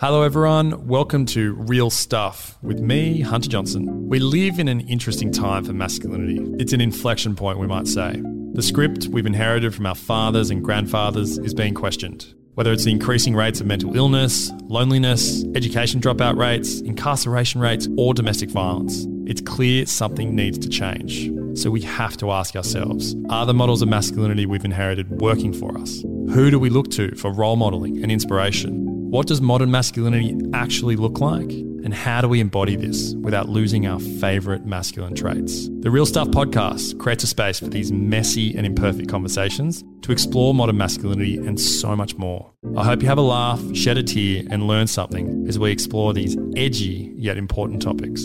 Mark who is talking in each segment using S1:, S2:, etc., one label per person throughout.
S1: Hello, everyone. Welcome to Real Stuff with me, Hunter Johnson. We live in an interesting time for masculinity. It's an inflection point, we might say. The script we've inherited from our fathers and grandfathers is being questioned. Whether it's the increasing rates of mental illness, loneliness, education dropout rates, incarceration rates, or domestic violence, it's clear something needs to change. So we have to ask ourselves are the models of masculinity we've inherited working for us? Who do we look to for role modeling and inspiration? What does modern masculinity actually look like? And how do we embody this without losing our favourite masculine traits? The Real Stuff podcast creates a space for these messy and imperfect conversations to explore modern masculinity and so much more. I hope you have a laugh, shed a tear, and learn something as we explore these edgy yet important topics.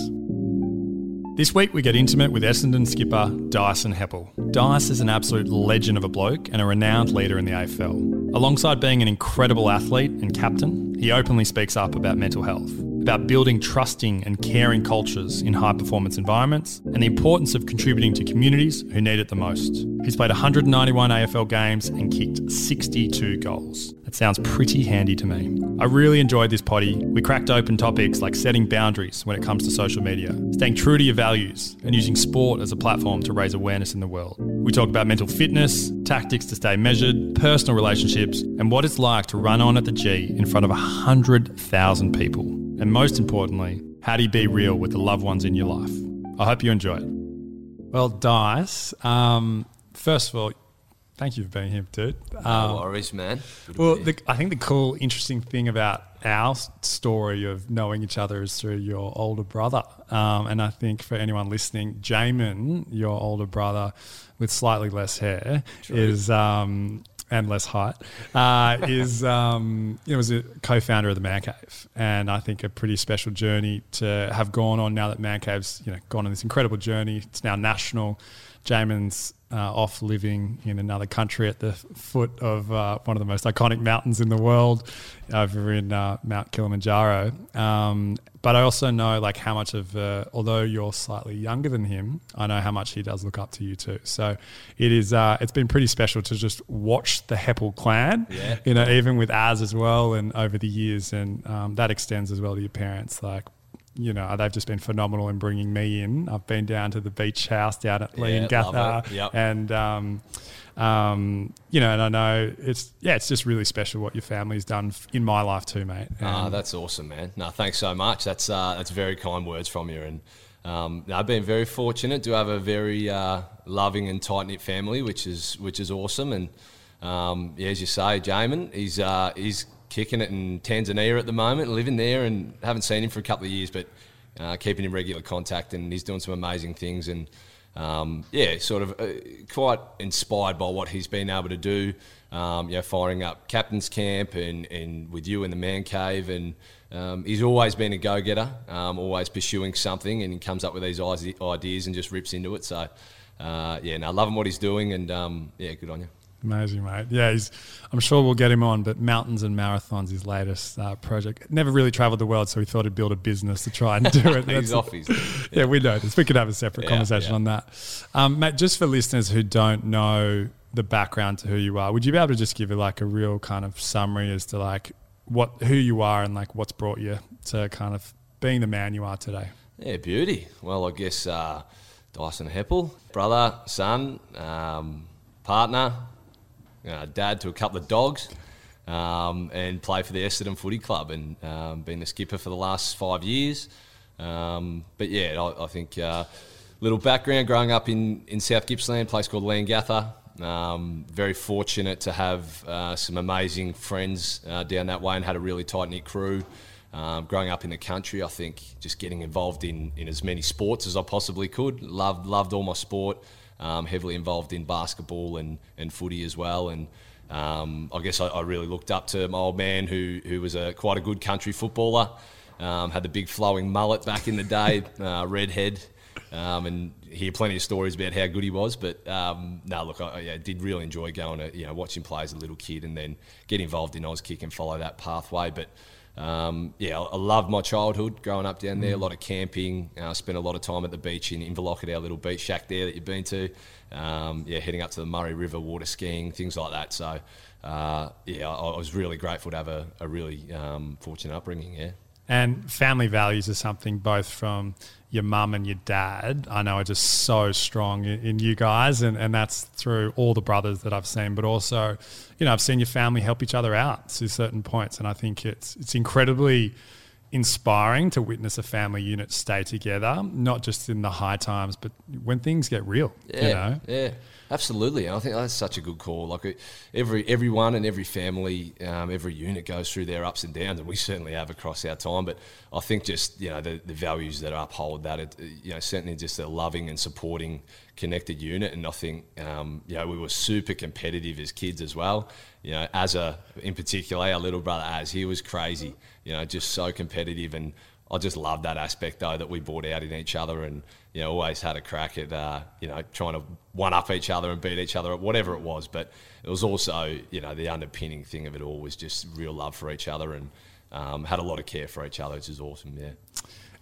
S1: This week we get intimate with Essendon skipper Dyson Heppell. Dyce is an absolute legend of a bloke and a renowned leader in the AFL. Alongside being an incredible athlete and captain, he openly speaks up about mental health, about building trusting and caring cultures in high performance environments, and the importance of contributing to communities who need it the most. He's played 191 AFL games and kicked 62 goals. That sounds pretty handy to me. I really enjoyed this potty. We cracked open topics like setting boundaries when it comes to social media, staying true to your values, and using sport as a platform to raise awareness in the world. We talk about mental fitness, tactics to stay measured, personal relationships, and what it's like to run on at the G in front of 100,000 people. And most importantly, how do you be real with the loved ones in your life? I hope you enjoy it. Well, Dyce, um, first of all, thank you for being here, dude. Um,
S2: no worries, man.
S1: Good well, the, I think the cool, interesting thing about our story of knowing each other is through your older brother. Um, and I think for anyone listening, Jamin, your older brother with slightly less hair, True. is. Um, and less height, uh, is um, you know was a co-founder of the Man Cave, and I think a pretty special journey to have gone on now that Man Cave's you know gone on this incredible journey. It's now national. Jamin's uh, off living in another country at the foot of uh, one of the most iconic mountains in the world, over in uh, Mount Kilimanjaro. Um, but I also know like how much of, uh, although you're slightly younger than him, I know how much he does look up to you too. So it is, uh, it's been pretty special to just watch the Heppell clan, yeah. you know, even with ours as well, and over the years, and um, that extends as well to your parents, like you know, they've just been phenomenal in bringing me in. I've been down to the beach house down at Leongatha, yep. and um, um, you know, and I know it's yeah, it's just really special what your family's done in my life too, mate.
S2: Ah, that's awesome, man. No, thanks so much. That's uh, that's very kind words from you, and um, I've been very fortunate to have a very uh, loving and tight knit family, which is which is awesome. And um, yeah, as you say, Jamin, he's uh, he's kicking it in Tanzania at the moment, living there, and haven't seen him for a couple of years, but uh, keeping in regular contact, and he's doing some amazing things, and um, yeah, sort of uh, quite inspired by what he's been able to do. Um, you know, firing up captain's camp and, and with you in the man cave, and um, he's always been a go-getter, um, always pursuing something, and he comes up with these ideas and just rips into it. So, uh, yeah, no, loving what he's doing, and um, yeah, good on you.
S1: Amazing, mate. Yeah, he's, I'm sure we'll get him on, but Mountains and Marathons, his latest uh, project. Never really travelled the world, so he thought he'd build a business to try and do it.
S2: he's off his,
S1: yeah. yeah. we know this. We could have a separate yeah, conversation yeah. on that. Um, Matt, just for listeners who don't know the background to who you are, would you be able to just give it like a real kind of summary as to like what who you are and like what's brought you to kind of being the man you are today?
S2: Yeah, beauty. Well, I guess uh, Dyson Heppell, brother, son, um, partner, uh, dad to a couple of dogs, um, and play for the Essendon Footy Club and um, been the skipper for the last five years. Um, but yeah, I, I think uh, little background growing up in, in South Gippsland, place called Leongatha. Um, very fortunate to have uh, some amazing friends uh, down that way and had a really tight knit crew. Um, growing up in the country, I think just getting involved in, in as many sports as I possibly could. Loved loved all my sport um, heavily involved in basketball and, and footy as well. And um, I guess I, I, really looked up to my old man, who, who was a, quite a good country footballer. Um, had the big flowing mullet back in the day, uh, redhead, um, and hear plenty of stories about how good he was. But um, no, look, I, I did really enjoy going to you know watching play as a little kid, and then get involved in Auskick and follow that pathway. But um, yeah, I, loved my childhood growing up down there. A lot of camping. Uh, spent a lot of time at the beach in Inverloch at our little beach shack there that you've been to. Um, yeah, heading up to the Murray River, water skiing, things like that. So, uh, yeah, I, I, was really grateful to have a, a really um, fortunate upbringing. Yeah.
S1: And family values are something both from your mum and your dad, I know are just so strong in, in, you guys, and, and that's through all the brothers that I've seen, but also, you know, I've seen your family help each other out to certain points, and I think it's it's incredibly inspiring to witness a family unit stay together, not just in the high times, but when things get real.
S2: Yeah,
S1: you know?
S2: yeah. Absolutely, and I think that's such a good call. Like every everyone and every family, um, every unit goes through their ups and downs, and we certainly have across our time. But I think just you know the, the values that uphold that, it, you know, certainly just a loving and supporting, connected unit. And I think um, you know we were super competitive as kids as well. You know, as a in particular, our little brother as he was crazy. You know, just so competitive and I just love that aspect though that we brought out in each other and you know always had a crack at uh, you know trying to one up each other and beat each other at whatever it was. But it was also you know the underpinning thing of it all was just real love for each other and um, had a lot of care for each other, which is awesome. Yeah,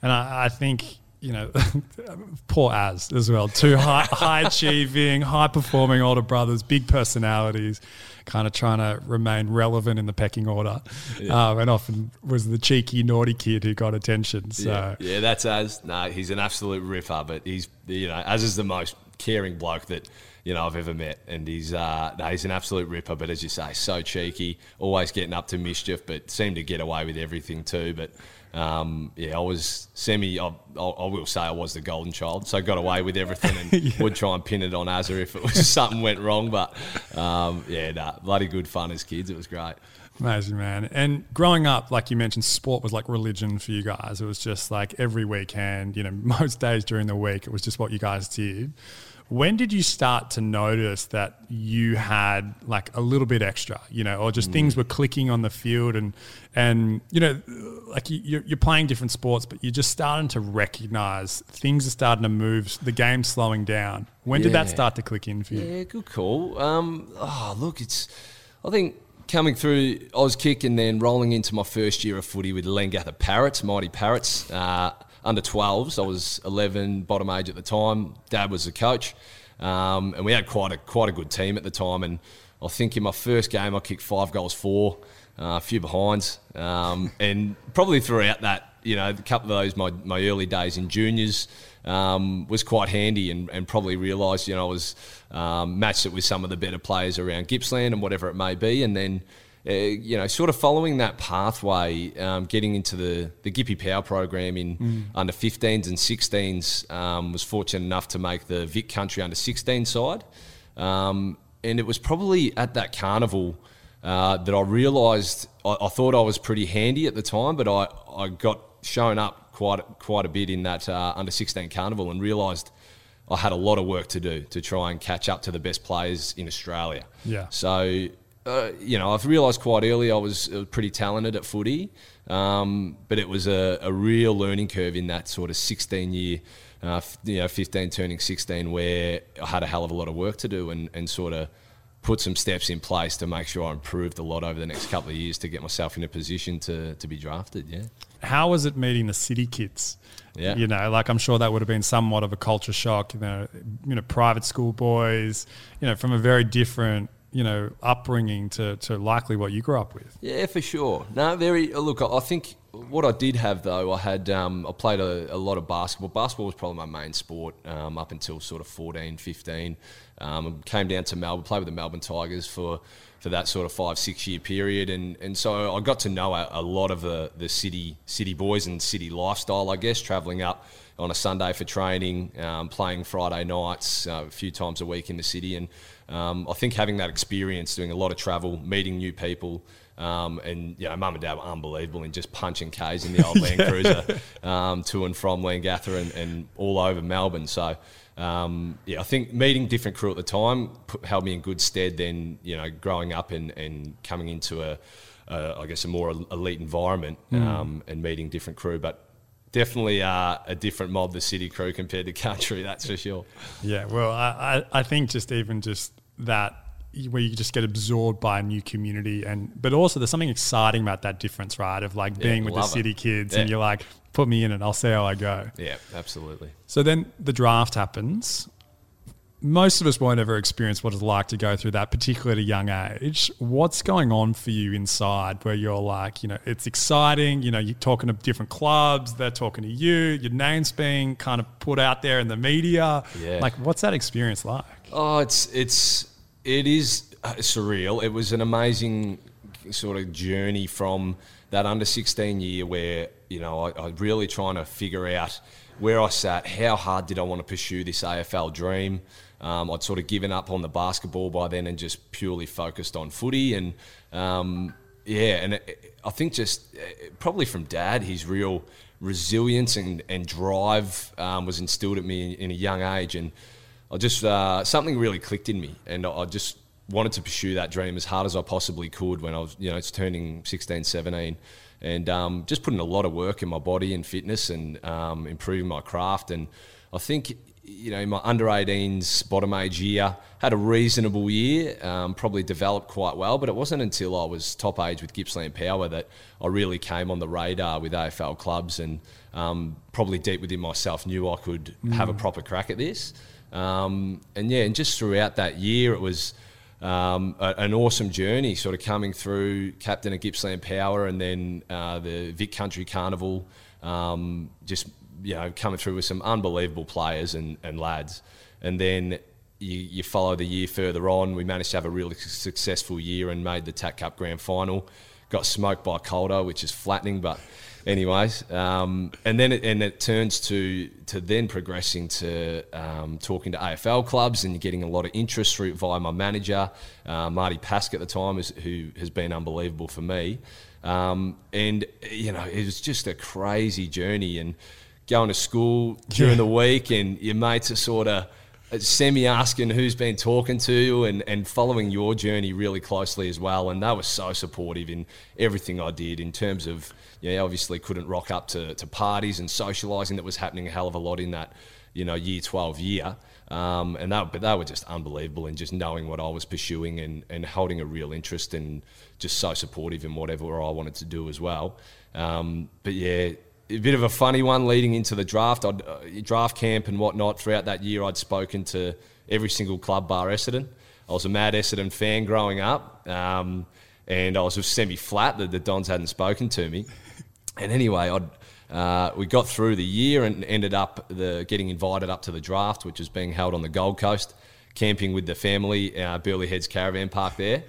S1: and I, I think you know, poor as as well. Two high, high achieving, high performing older brothers, big personalities, kind of trying to remain relevant in the pecking order, yeah. um, and often was the cheeky, naughty kid who got attention. So
S2: yeah, yeah that's as. No, he's an absolute ripper, but he's you know as is the most caring bloke that you know I've ever met, and he's uh, no, he's an absolute ripper. But as you say, so cheeky, always getting up to mischief, but seemed to get away with everything too. But um, yeah, I was semi. I, I, will say I was the golden child, so I got away with everything and yeah. would try and pin it on Azza if it was something went wrong. But um, yeah, nah, bloody good fun as kids. It was great.
S1: Amazing, man. And growing up, like you mentioned, sport was like religion for you guys. It was just like every weekend, you know, most days during the week, it was just what you guys did. When did you start to notice that you had like a little bit extra, you know, or just mm. things were clicking on the field and, and, you know, like you're, you're playing different sports, but you're just starting to recognize things are starting to move, the game's slowing down. When yeah. did that start to click in for you?
S2: Yeah, good call. Um, oh, look, it's, I think coming through Auskick and then rolling into my first year of footy with Leongatha Parrots, Mighty Parrots. Uh, under 12s. I was 11, bottom age at the time. Dad was the coach, um, and we had quite a quite a good team at the time. And I think in my first game, I kicked five goals, four, uh, a few behinds, um, and probably throughout that, you know, a couple of those my, my early days in juniors. Um, was quite handy and, and probably realised, you know, I was um, matched it with some of the better players around Gippsland and whatever it may be. And then uh, you know, sort of following that pathway, um, getting into the, the Gippy Power program in mm. under 15s and 16s, um, was fortunate enough to make the Vic Country under 16 side. Um, and it was probably at that carnival uh, that I realised I, I, thought I was pretty handy at the time, but I, I got shown up quite quite a bit in that uh, under 16 carnival and realised I had a lot of work to do to try and catch up to the best players in Australia.
S1: Yeah.
S2: So uh, you know, I've realised quite early I was uh, pretty talented at footy, um, but it was a, a, real learning curve in that sort of 16 year, uh, you know, 15 turning 16, where I had a hell of a lot of work to do and, and sort of put some steps in place to make sure I improved a lot over the next couple of years to get myself in a position to, to be drafted. Yeah.
S1: How was it meeting the city kids?
S2: Yeah.
S1: You know, like I'm sure that would have been somewhat of a culture shock. You know, you know, private school boys. You know, from a very different you know upbringing to, to likely what you grew up with.
S2: Yeah, for sure. No, very. Look, I think what I did have though, I had um, I played a, a, lot of basketball. Basketball was probably my main sport um, up until sort of 14, 15. Um, came down to Melbourne, played with the Melbourne Tigers for for that sort of five six year period, and and so I got to know a, a lot of the the city city boys and city lifestyle. I guess travelling up on a Sunday for training, um, playing Friday nights uh, a few times a week in the city, and um, I think having that experience, doing a lot of travel, meeting new people, um, and you know, mum and dad were unbelievable in just punching K's in the old Land Cruiser um, to and from Leongatha and, and all over Melbourne. So. Um, yeah, I think meeting different crew at the time put, held me in good stead. Then you know, growing up and, and coming into a, a, I guess, a more elite environment mm. um, and meeting different crew. But definitely uh, a different mob, the city crew compared to country. That's for sure.
S1: Yeah, well, I, I think just even just that where you just get absorbed by a new community and but also there's something exciting about that difference right of like being with the
S2: love it.
S1: city kids
S2: Yeah.
S1: and you're like put me in it i'll see how i go
S2: Yeah, absolutely.
S1: so then the draft happens most of us won't ever experience what it's like to go through that particularly at a young age what's going on for you inside where you're like you know it's exciting you know you're talking to different clubs they're talking to you your name's being kind of put out there in the media
S2: Yeah.
S1: like what's that experience like
S2: Oh, it's it's it is uh, surreal. It was an amazing sort of journey from that under sixteen year where you know I, I really trying to figure out where I sat. How hard did I want to pursue this AFL dream? Um, I'd sort of given up on the basketball by then and just purely focused on footy and. Um, yeah, and it, I think just uh, probably from dad, his real resilience and, and drive um, was instilled at me in, in a young age. And I just uh, something really clicked in me, and I I just wanted to pursue that dream as hard as I possibly could when I was, you know, it's turning 16, 17, and um, just putting a lot of work in my body and fitness and um, improving my craft. And I think, you know, in my under 18s bottom age year, had a reasonable year, um, probably developed quite well, but it wasn't until I was top age with Gippsland Power that I really came on the radar with AFL clubs and um, probably deep within myself knew I could have a proper crack at this. Um, and yeah, and just throughout that year, it was um, a, an awesome journey, sort of coming through captain of Gippsland Power and then uh, the Vic Country Carnival, um, just you know coming through with some unbelievable players and, and lads, and then. You, you follow the year further on. We managed to have a really successful year and made the TAC Cup Grand Final. Got smoked by Calder, which is flattening, but anyways, um, and then it, and it turns to to then progressing to um, talking to AFL clubs and getting a lot of interest through via my manager, uh, Marty Pask at the time, is, who has been unbelievable for me. Um, and you know, it was just a crazy journey and going to school during
S1: Yeah.
S2: the week, and your mates are sort of semi asking who's been talking to you and, and following your journey really closely as well. And they were so supportive in everything I did in terms of, yeah, obviously couldn't rock up to, to parties and socialising that was happening a hell of a lot in that, you know, year 12 year. Um, and that, but they were just unbelievable in just knowing what I was pursuing and, and holding a real interest and just so supportive in whatever I wanted to do as well. Um, but yeah, a bit of a funny one leading into the draft. I'd, uh, draft camp and whatnot. Throughout that year, I'd spoken to every single club bar Essendon. I was a mad Essendon fan growing up, um, and I was just semi flat that the Dons hadn't spoken to me. And anyway, I'd, uh, we got through the year and ended up the, getting invited up to the draft, which was being held on the Gold Coast, camping with the family, uh, Burleigh Heads Caravan Park there.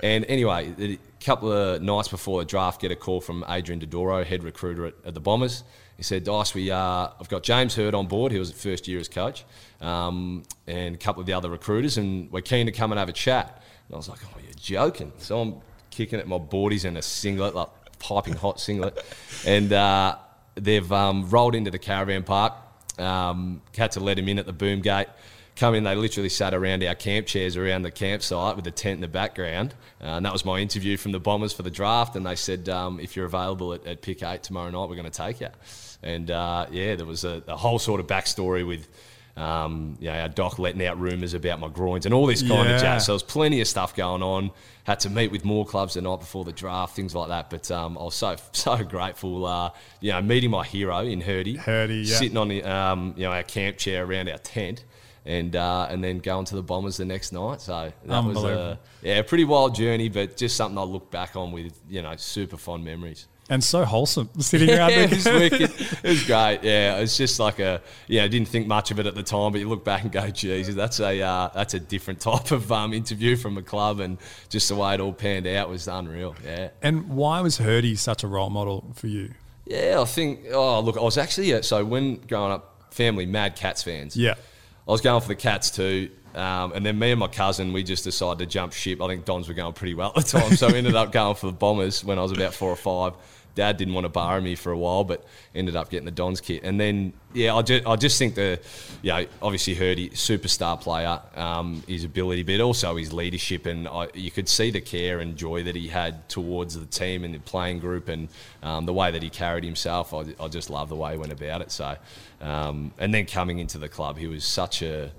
S2: And anyway, couple of nights before the draft, get a call from Adrian Dodoro, head recruiter at, at the Bombers. He said, Dyce, we, uh, I've got James Hird on board. He was first year as coach, um, and a couple of the other recruiters, and we're keen to come and have a chat. And I was like, oh, you're joking. So I'm kicking at my boardies in a singlet, like piping hot singlet. And uh, they've um, rolled into the caravan park. Um, had to let him in at the boom gate come in, they literally sat around our camp chairs around the campsite with the tent in the background. Uh, and that was my interview from the Bombers for the draft. And they said, um, if you're available at, at pick eight tomorrow night, we're going to take you. And uh, yeah, there was a, a whole sort of backstory with. Um, you know, our doc letting out rumours about my groins and all this kind
S1: Yeah.
S2: of jazz. So there was plenty of stuff going on. Had to meet with more clubs the night before the draft, things like that. But um, I was so so grateful, uh, you know, meeting my hero in Hirdy,
S1: Hirdy, yeah.
S2: sitting on the um, you know our camp chair around our tent, and uh, and then going to the Bombers the next night. So that was a yeah, a pretty wild journey, but just something I look back on with you know super fond memories.
S1: and so wholesome sitting around
S2: Yeah,
S1: there.
S2: it wicked. It was great. Yeah, it's just like a yeah. I didn't think much of it at the time, but you look back and go, Jesus, that's a uh, that's a different type of um, interview from a club, and just the way it all panned out was unreal. Yeah.
S1: And why was Hirdy such a role model for you?
S2: Yeah, I think. Oh, look, I was actually uh, so when growing up, family mad Cats fans.
S1: Yeah.
S2: I was going for the Cats too. Um, and then me and my cousin, we just decided to jump ship. I think Dons were going pretty well at the time, so we ended up going for the Bombers when I was about four or five. Dad didn't want to borrow me for a while, but ended up getting the Dons kit. And then, yeah, I just, I just think the, you know, obviously Hirdy, superstar player, um, his ability, but also his leadership. And I, you could see the care and joy that he had towards the team and the playing group and um, the way that he carried himself. I, I just love the way he went about it. So, um, and then coming into the club, he was such a,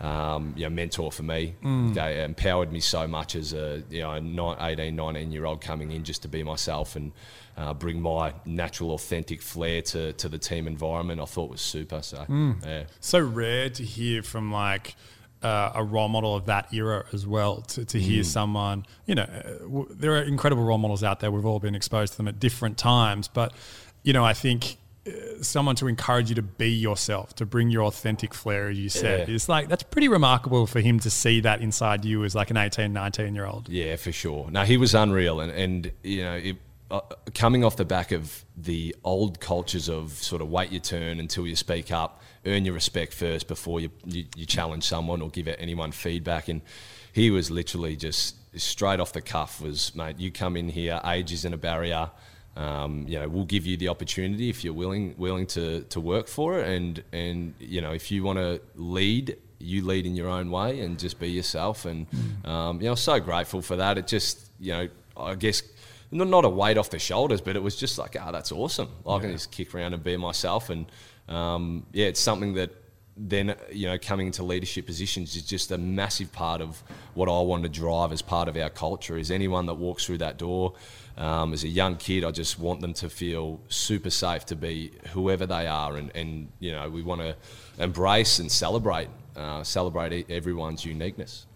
S2: um, you know, mentor for me.
S1: Mm.
S2: They empowered me so much as a you know, a 18, 19 year old coming in just to be myself and uh, bring my natural, authentic flair to, to the team environment. I thought was super. So,
S1: Mm.
S2: yeah.
S1: So rare to hear from like uh, a role model of that era as well. To, to hear someone, you know, uh, w- there are incredible role models out there. We've all been exposed to them at different times, but you know, I think. Someone to encourage you to be yourself, to bring your authentic flair, as you said.
S2: Yeah.
S1: It's like that's pretty remarkable for him to see that inside you as like an 18, 19 year old.
S2: Yeah, for sure. No, he was unreal, and and you know, it, uh, coming off the back of the old cultures of sort of wait your turn until you speak up, earn your respect first before you you, you challenge someone or give anyone feedback, and he was literally just straight off the cuff. Was mate, you come in here, age isn't a barrier. Um, you know, we'll give you the opportunity if you're willing willing to to work for it, and and you know, if you want to lead you lead in your own way and just be yourself. And um, you know, so grateful for that. It just you know, I guess not not a weight off the shoulders, but it was just like, ah, that's awesome. I can just kick around and be myself. And um, yeah, it's something that then you know coming into leadership positions is just a massive part of what I want to drive as part of our culture. Is anyone that walks through that door. Um, as a young kid, I just want them to feel super safe to be whoever they are, and, and you know we want to embrace and celebrate uh, celebrate everyone's uniqueness.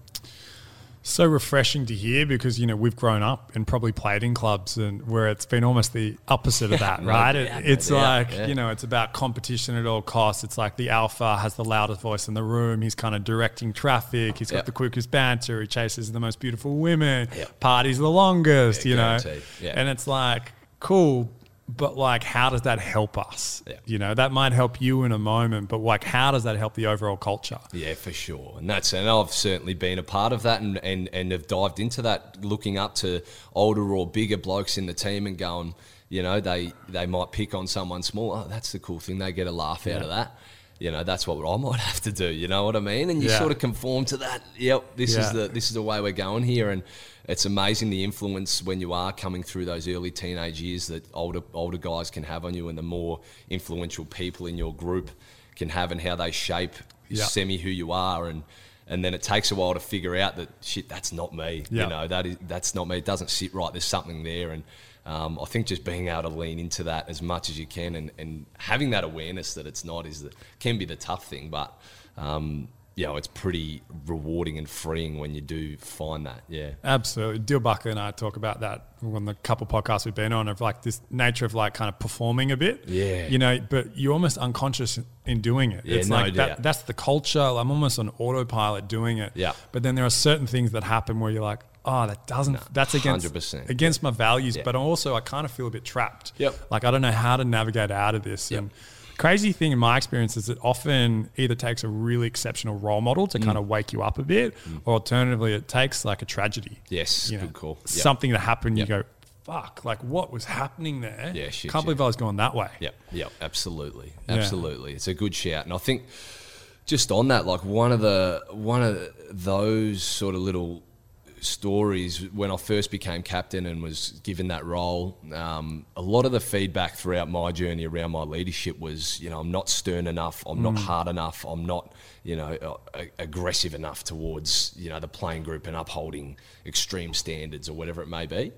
S1: So refreshing to hear because you know we've grown up and probably played in clubs and where it's been almost the opposite of that, right? It- it's
S2: doubt,
S1: like
S2: yeah.
S1: you know it's about competition at all costs. It's like the alpha has the loudest voice in the room. He's kind of directing traffic. He's got the quickest banter. He chases the most beautiful women. Parties the longest.
S2: Yeah,
S1: you know,
S2: guaranteed. Yeah.
S1: and it's like cool. But like, how does that help us?
S2: Yeah.
S1: You know, that might help you in a moment, but like, how does that help the overall culture?
S2: Yeah, for sure. And that's and I've certainly been a part of that and, and, and have dived into that looking up to older or bigger blokes in the team and going, you know, they they might pick on someone small. Oh, that's the cool thing. They get a laugh out of that. You know, that's what I might have to do. You know what I mean? And you
S1: Yeah.
S2: sort of conform to that. Yep, this
S1: Yeah.
S2: is the this is the way we're going here. And it's amazing the influence when you are coming through those early teenage years that older older guys can have on you, and the more influential people in your group can have, and how they shape
S1: Yeah.
S2: semi who you are and and then it takes a while to figure out that shit that's not me
S1: Yeah.
S2: you know that is that's not me it doesn't sit right there's something there and um, I think just being able to lean into that as much as you can and, and having that awareness that it's not is that can be the tough thing but um, you know it's pretty rewarding and freeing when you do find that yeah
S1: Absolutely. Dill Buckley and I talk about that on the couple podcasts we've been on of like this nature of like kind of performing a bit.
S2: Yeah.
S1: You know, but you're almost unconscious in doing it.
S2: Yeah,
S1: it's
S2: no
S1: like that, that's the culture. I'm almost on autopilot doing it.
S2: Yeah.
S1: But then there are certain things that happen where you're like, oh, that doesn't, that's against,
S2: 100%.
S1: against my values.
S2: Yeah.
S1: But also I kind of feel a bit trapped.
S2: Yep.
S1: Like I don't know how to navigate out of this.
S2: Yep.
S1: And crazy thing in my experience is it often either takes a really exceptional role model
S2: Mm.
S1: to kind of wake you up a bit, or alternatively, it takes like a tragedy.
S2: yes
S1: You know,
S2: good call Yep.
S1: Something that happened,
S2: Yep.
S1: you go, fuck, like what was happening there?
S2: Yeah, shit,
S1: Can't believe I was going that way.
S2: Yep. Yep. absolutely,
S1: Yeah.
S2: absolutely. It's a good shout, and I think just on that, like one of the one of those sort of little stories when I first became captain and was given that role. Um, a lot of the feedback throughout my journey around my leadership was, you know, I'm not stern enough, I'm not hard enough, I'm not, you know, a- aggressive enough towards, you know, the playing group and upholding extreme standards or whatever it may be.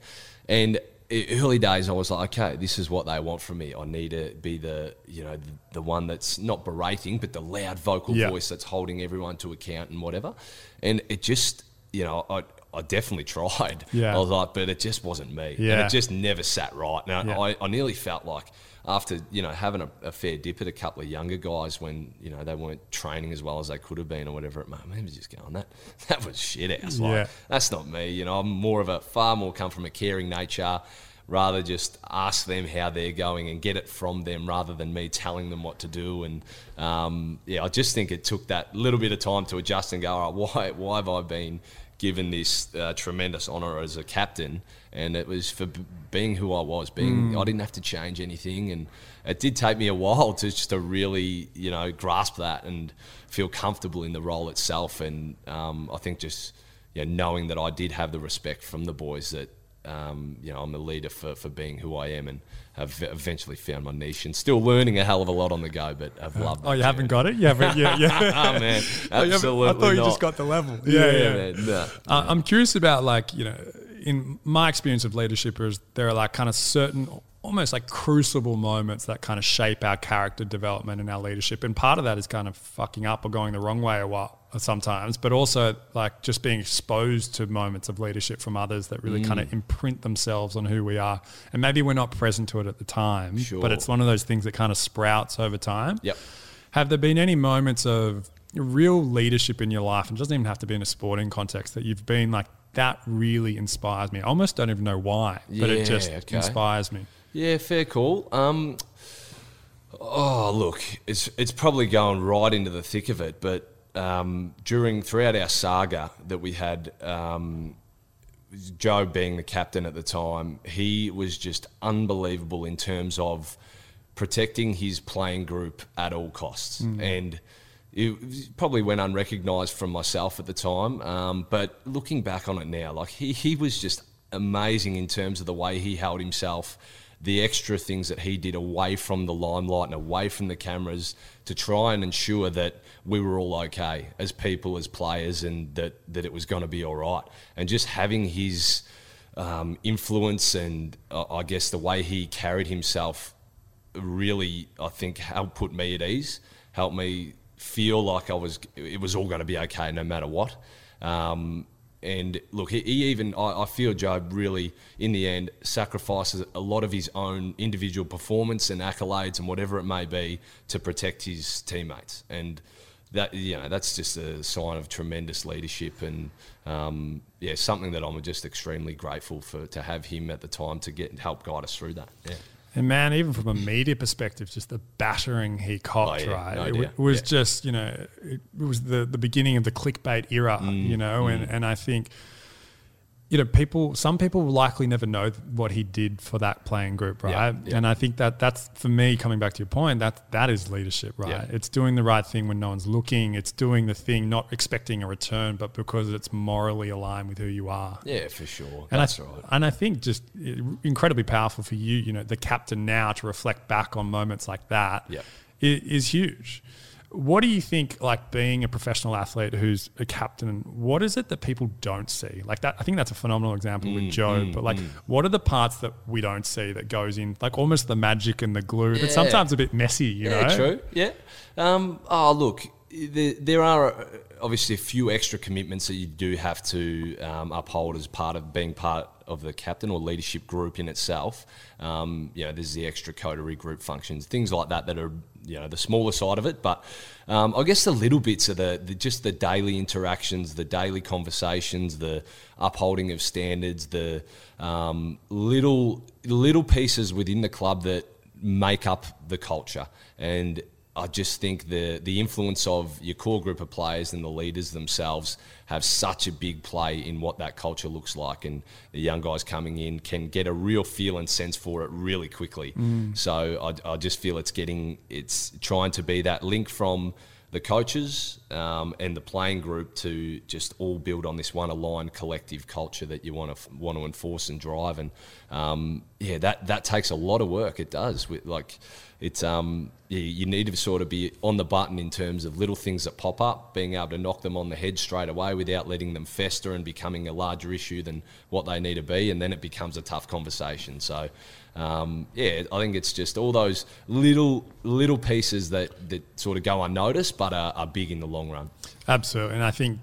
S2: And early days, I was like, okay, this is what they want from me. I need to be the, you know, the, the one that's not berating, but the loud vocal
S1: Yeah.
S2: voice that's holding everyone to account and whatever. And it just, you know, I, I definitely tried.
S1: Yeah.
S2: I was like, but it just wasn't me. And it just never sat right. Now,
S1: Yeah.
S2: I, I nearly felt like after, you know, having a, a fair dip at a couple of younger guys when, you know, they weren't training as well as they could have been or whatever, it might maybe just going, that, that was shit ass. Like,
S1: Yeah.
S2: that's not me. You know, I'm more of a, far more come from a caring nature rather just ask them how they're going and get it from them rather than me telling them what to do. And um, yeah, I just think it took that little bit of time to adjust and go, all right, why, why have I been given this uh, tremendous honour as a captain? And it was for b- being who I was, being I didn't have to change anything, and it did take me a while to just to really you know grasp that and feel comfortable in the role itself. And um, I think just you know, knowing that I did have the respect from the boys that um, you know I'm a leader for, for being who I am and have eventually found my niche and still learning a hell of a lot on the go, but I've loved. it.
S1: Oh,
S2: it,
S1: you haven't got it? You haven't? Yeah, yeah.
S2: oh man,
S1: Oh,
S2: absolutely.
S1: I thought you
S2: not.
S1: just got the level. Yeah, yeah.
S2: man, no.
S1: Uh, I'm curious about like you know, in my experience of leadership, is there are like kind of certain, almost like crucible moments that kind of shape our character development and our leadership, and part of that is kind of fucking up or going the wrong way a while sometimes, but also like just being exposed to moments of leadership from others that really
S2: Mm.
S1: kind of imprint themselves on who we are, and maybe we're not present to it at the time,
S2: Sure.
S1: but it's one of those things that kind of sprouts over time.
S2: Yep.
S1: Have there been any moments of real leadership in your life, and it doesn't even have to be in a sporting context, that you've been like, that really inspires me? I almost don't even know why, but it just
S2: okay.
S1: inspires me.
S2: Yeah, fair call. Um, oh, look, it's it's probably going right into the thick of it, but um, during throughout our saga that we had, um, Jobe being the captain at the time, he was just unbelievable in terms of protecting his playing group at all costs, and. It probably went unrecognised from myself at the time, um, but looking back on it now, like he, he was just amazing in terms of the way he held himself, the extra things that he did away from the limelight and away from the cameras to try and ensure that we were all okay as people, as players, and that, that it was going to be all right. And just having his um, influence and uh, I guess the way he carried himself really, I think, helped put me at ease, helped me feel like I was, it was all going to be okay no matter what. Um, and look, he, he even, I, I feel Job really, in the end, sacrifices a lot of his own individual performance and accolades and whatever it may be to protect his teammates. And that, you know, that's just a sign of tremendous leadership and, um, yeah, something that I'm just extremely grateful for to have him at the time to get help guide us through that. Yeah.
S1: And man, even from a media perspective, just the battering he copped,
S2: Oh, yeah,
S1: right?
S2: no
S1: it, w- was
S2: Yeah.
S1: just, you know, it, was the, the beginning of the clickbait era,
S2: Mm,
S1: you know, and, and I think, you know, people, some people will likely never know what he did for that playing group, right?
S2: yeah.
S1: And I think that that's, for me, coming back to your point, that, that is leadership, right?
S2: Yeah.
S1: It's doing the right thing when no one's looking. It's doing the thing, not expecting a return, but because it's morally aligned with who you are.
S2: Yeah, for sure.
S1: And
S2: That's
S1: I,
S2: right.
S1: And I think just uh, incredibly powerful for you, you know, the captain now to reflect back on moments like that
S2: Yeah.
S1: i- is huge. What do you think, like being a professional athlete who's a captain, what is it that people don't see? Like that, I think that's a phenomenal example
S2: Mm,
S1: with Jobe, but like, what are the parts that we don't see that goes in, like almost the magic and the glue,
S2: Yeah.
S1: but sometimes a bit messy, you
S2: yeah,
S1: know?
S2: true. Yeah. Um, oh, look, there, there are uh, obviously a few extra commitments that you do have to um, uphold as part of being part of the captain or leadership group in itself. Um, you know, there's the extra coterie group functions, things like that that are you know the smaller side of it. But um, I guess the little bits are the, the just the daily interactions, the daily conversations, the upholding of standards, the um, little little pieces within the club that make up the culture. And I just think the the influence of your core group of players and the leaders themselves have such a big play in what that culture looks like, and the young guys coming in can get a real feel and sense for it really quickly. Mm. So I, I just feel it's getting it's trying to be that link from the coaches um, and the playing group to just all build on this one aligned collective culture that you want to want to enforce and drive. And um, yeah that that takes a lot of work. It does like it's um you, you need to sort of be on the button in terms of little things that pop up being able to knock them on the head straight away without letting them fester and becoming a larger issue than what they need to be and then it becomes a tough conversation. So um, yeah, I think it's just all those little little pieces that, that sort of go unnoticed, but are, are big in the long run.
S1: Absolutely. And I think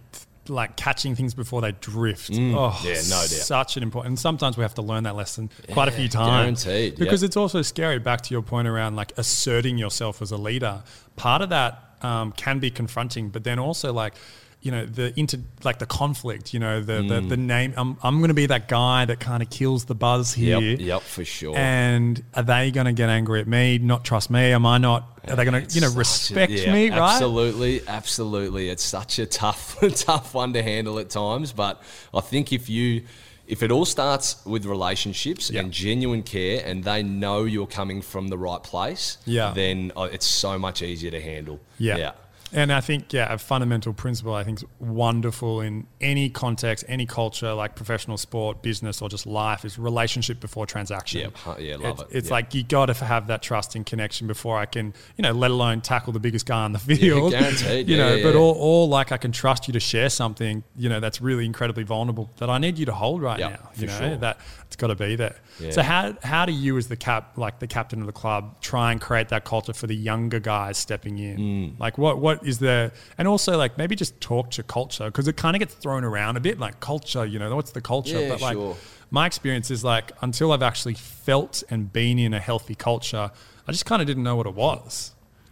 S1: like catching things before they drift. oh,
S2: Mm. yeah, no doubt.
S1: Such an important. And sometimes we have to learn that lesson quite a few times.
S2: guaranteed,
S1: Because
S2: yep.
S1: it's also scary. Back to your point around like asserting yourself as a leader. Part of that um, can be confronting, but then also like. You know the inter like the conflict. You know the the,
S2: Mm.
S1: the name. I'm I'm going to be that guy that kind of kills the buzz here.
S2: Yep, yep, for sure.
S1: And are they going to get angry at me? Not trust me? Am I not? Are they going to you know
S2: such a-
S1: respect
S2: yeah,
S1: me? Right?
S2: Absolutely, absolutely. It's such a tough, tough one to handle at times. But I think if you, if it all starts with relationships and genuine care, and they know you're coming from the right place,
S1: Yeah.
S2: then uh, it's so much easier to handle.
S1: Yeah.
S2: yeah.
S1: And I think, yeah, a fundamental principle I think is wonderful in any context, any culture, like professional sport, business, or just life, is relationship before transaction.
S2: Yeah, yeah, love
S1: it's,
S2: it.
S1: It's
S2: Yeah.
S1: like you got to have that trust and connection before I can, you know, let alone tackle the biggest guy on the field.
S2: guaranteed.
S1: You
S2: Yeah,
S1: know,
S2: yeah,
S1: but
S2: yeah.
S1: all, all like I can trust you to share something, you know, that's really incredibly vulnerable that I need you to hold right
S2: Yeah,
S1: now.
S2: for
S1: You know,
S2: sure.
S1: that it's got to be there.
S2: Yeah.
S1: So how how do you, as the cap, like the captain of the club, try and create that culture for the younger guys stepping in?
S2: Mm.
S1: Like what what is there? And also like maybe just talk to culture because it kind of gets thrown around a bit. Like culture, you know, what's the culture?
S2: Yeah,
S1: but like
S2: sure.
S1: my experience is like until I've actually felt and been in a healthy culture, I just kind of didn't know what it was.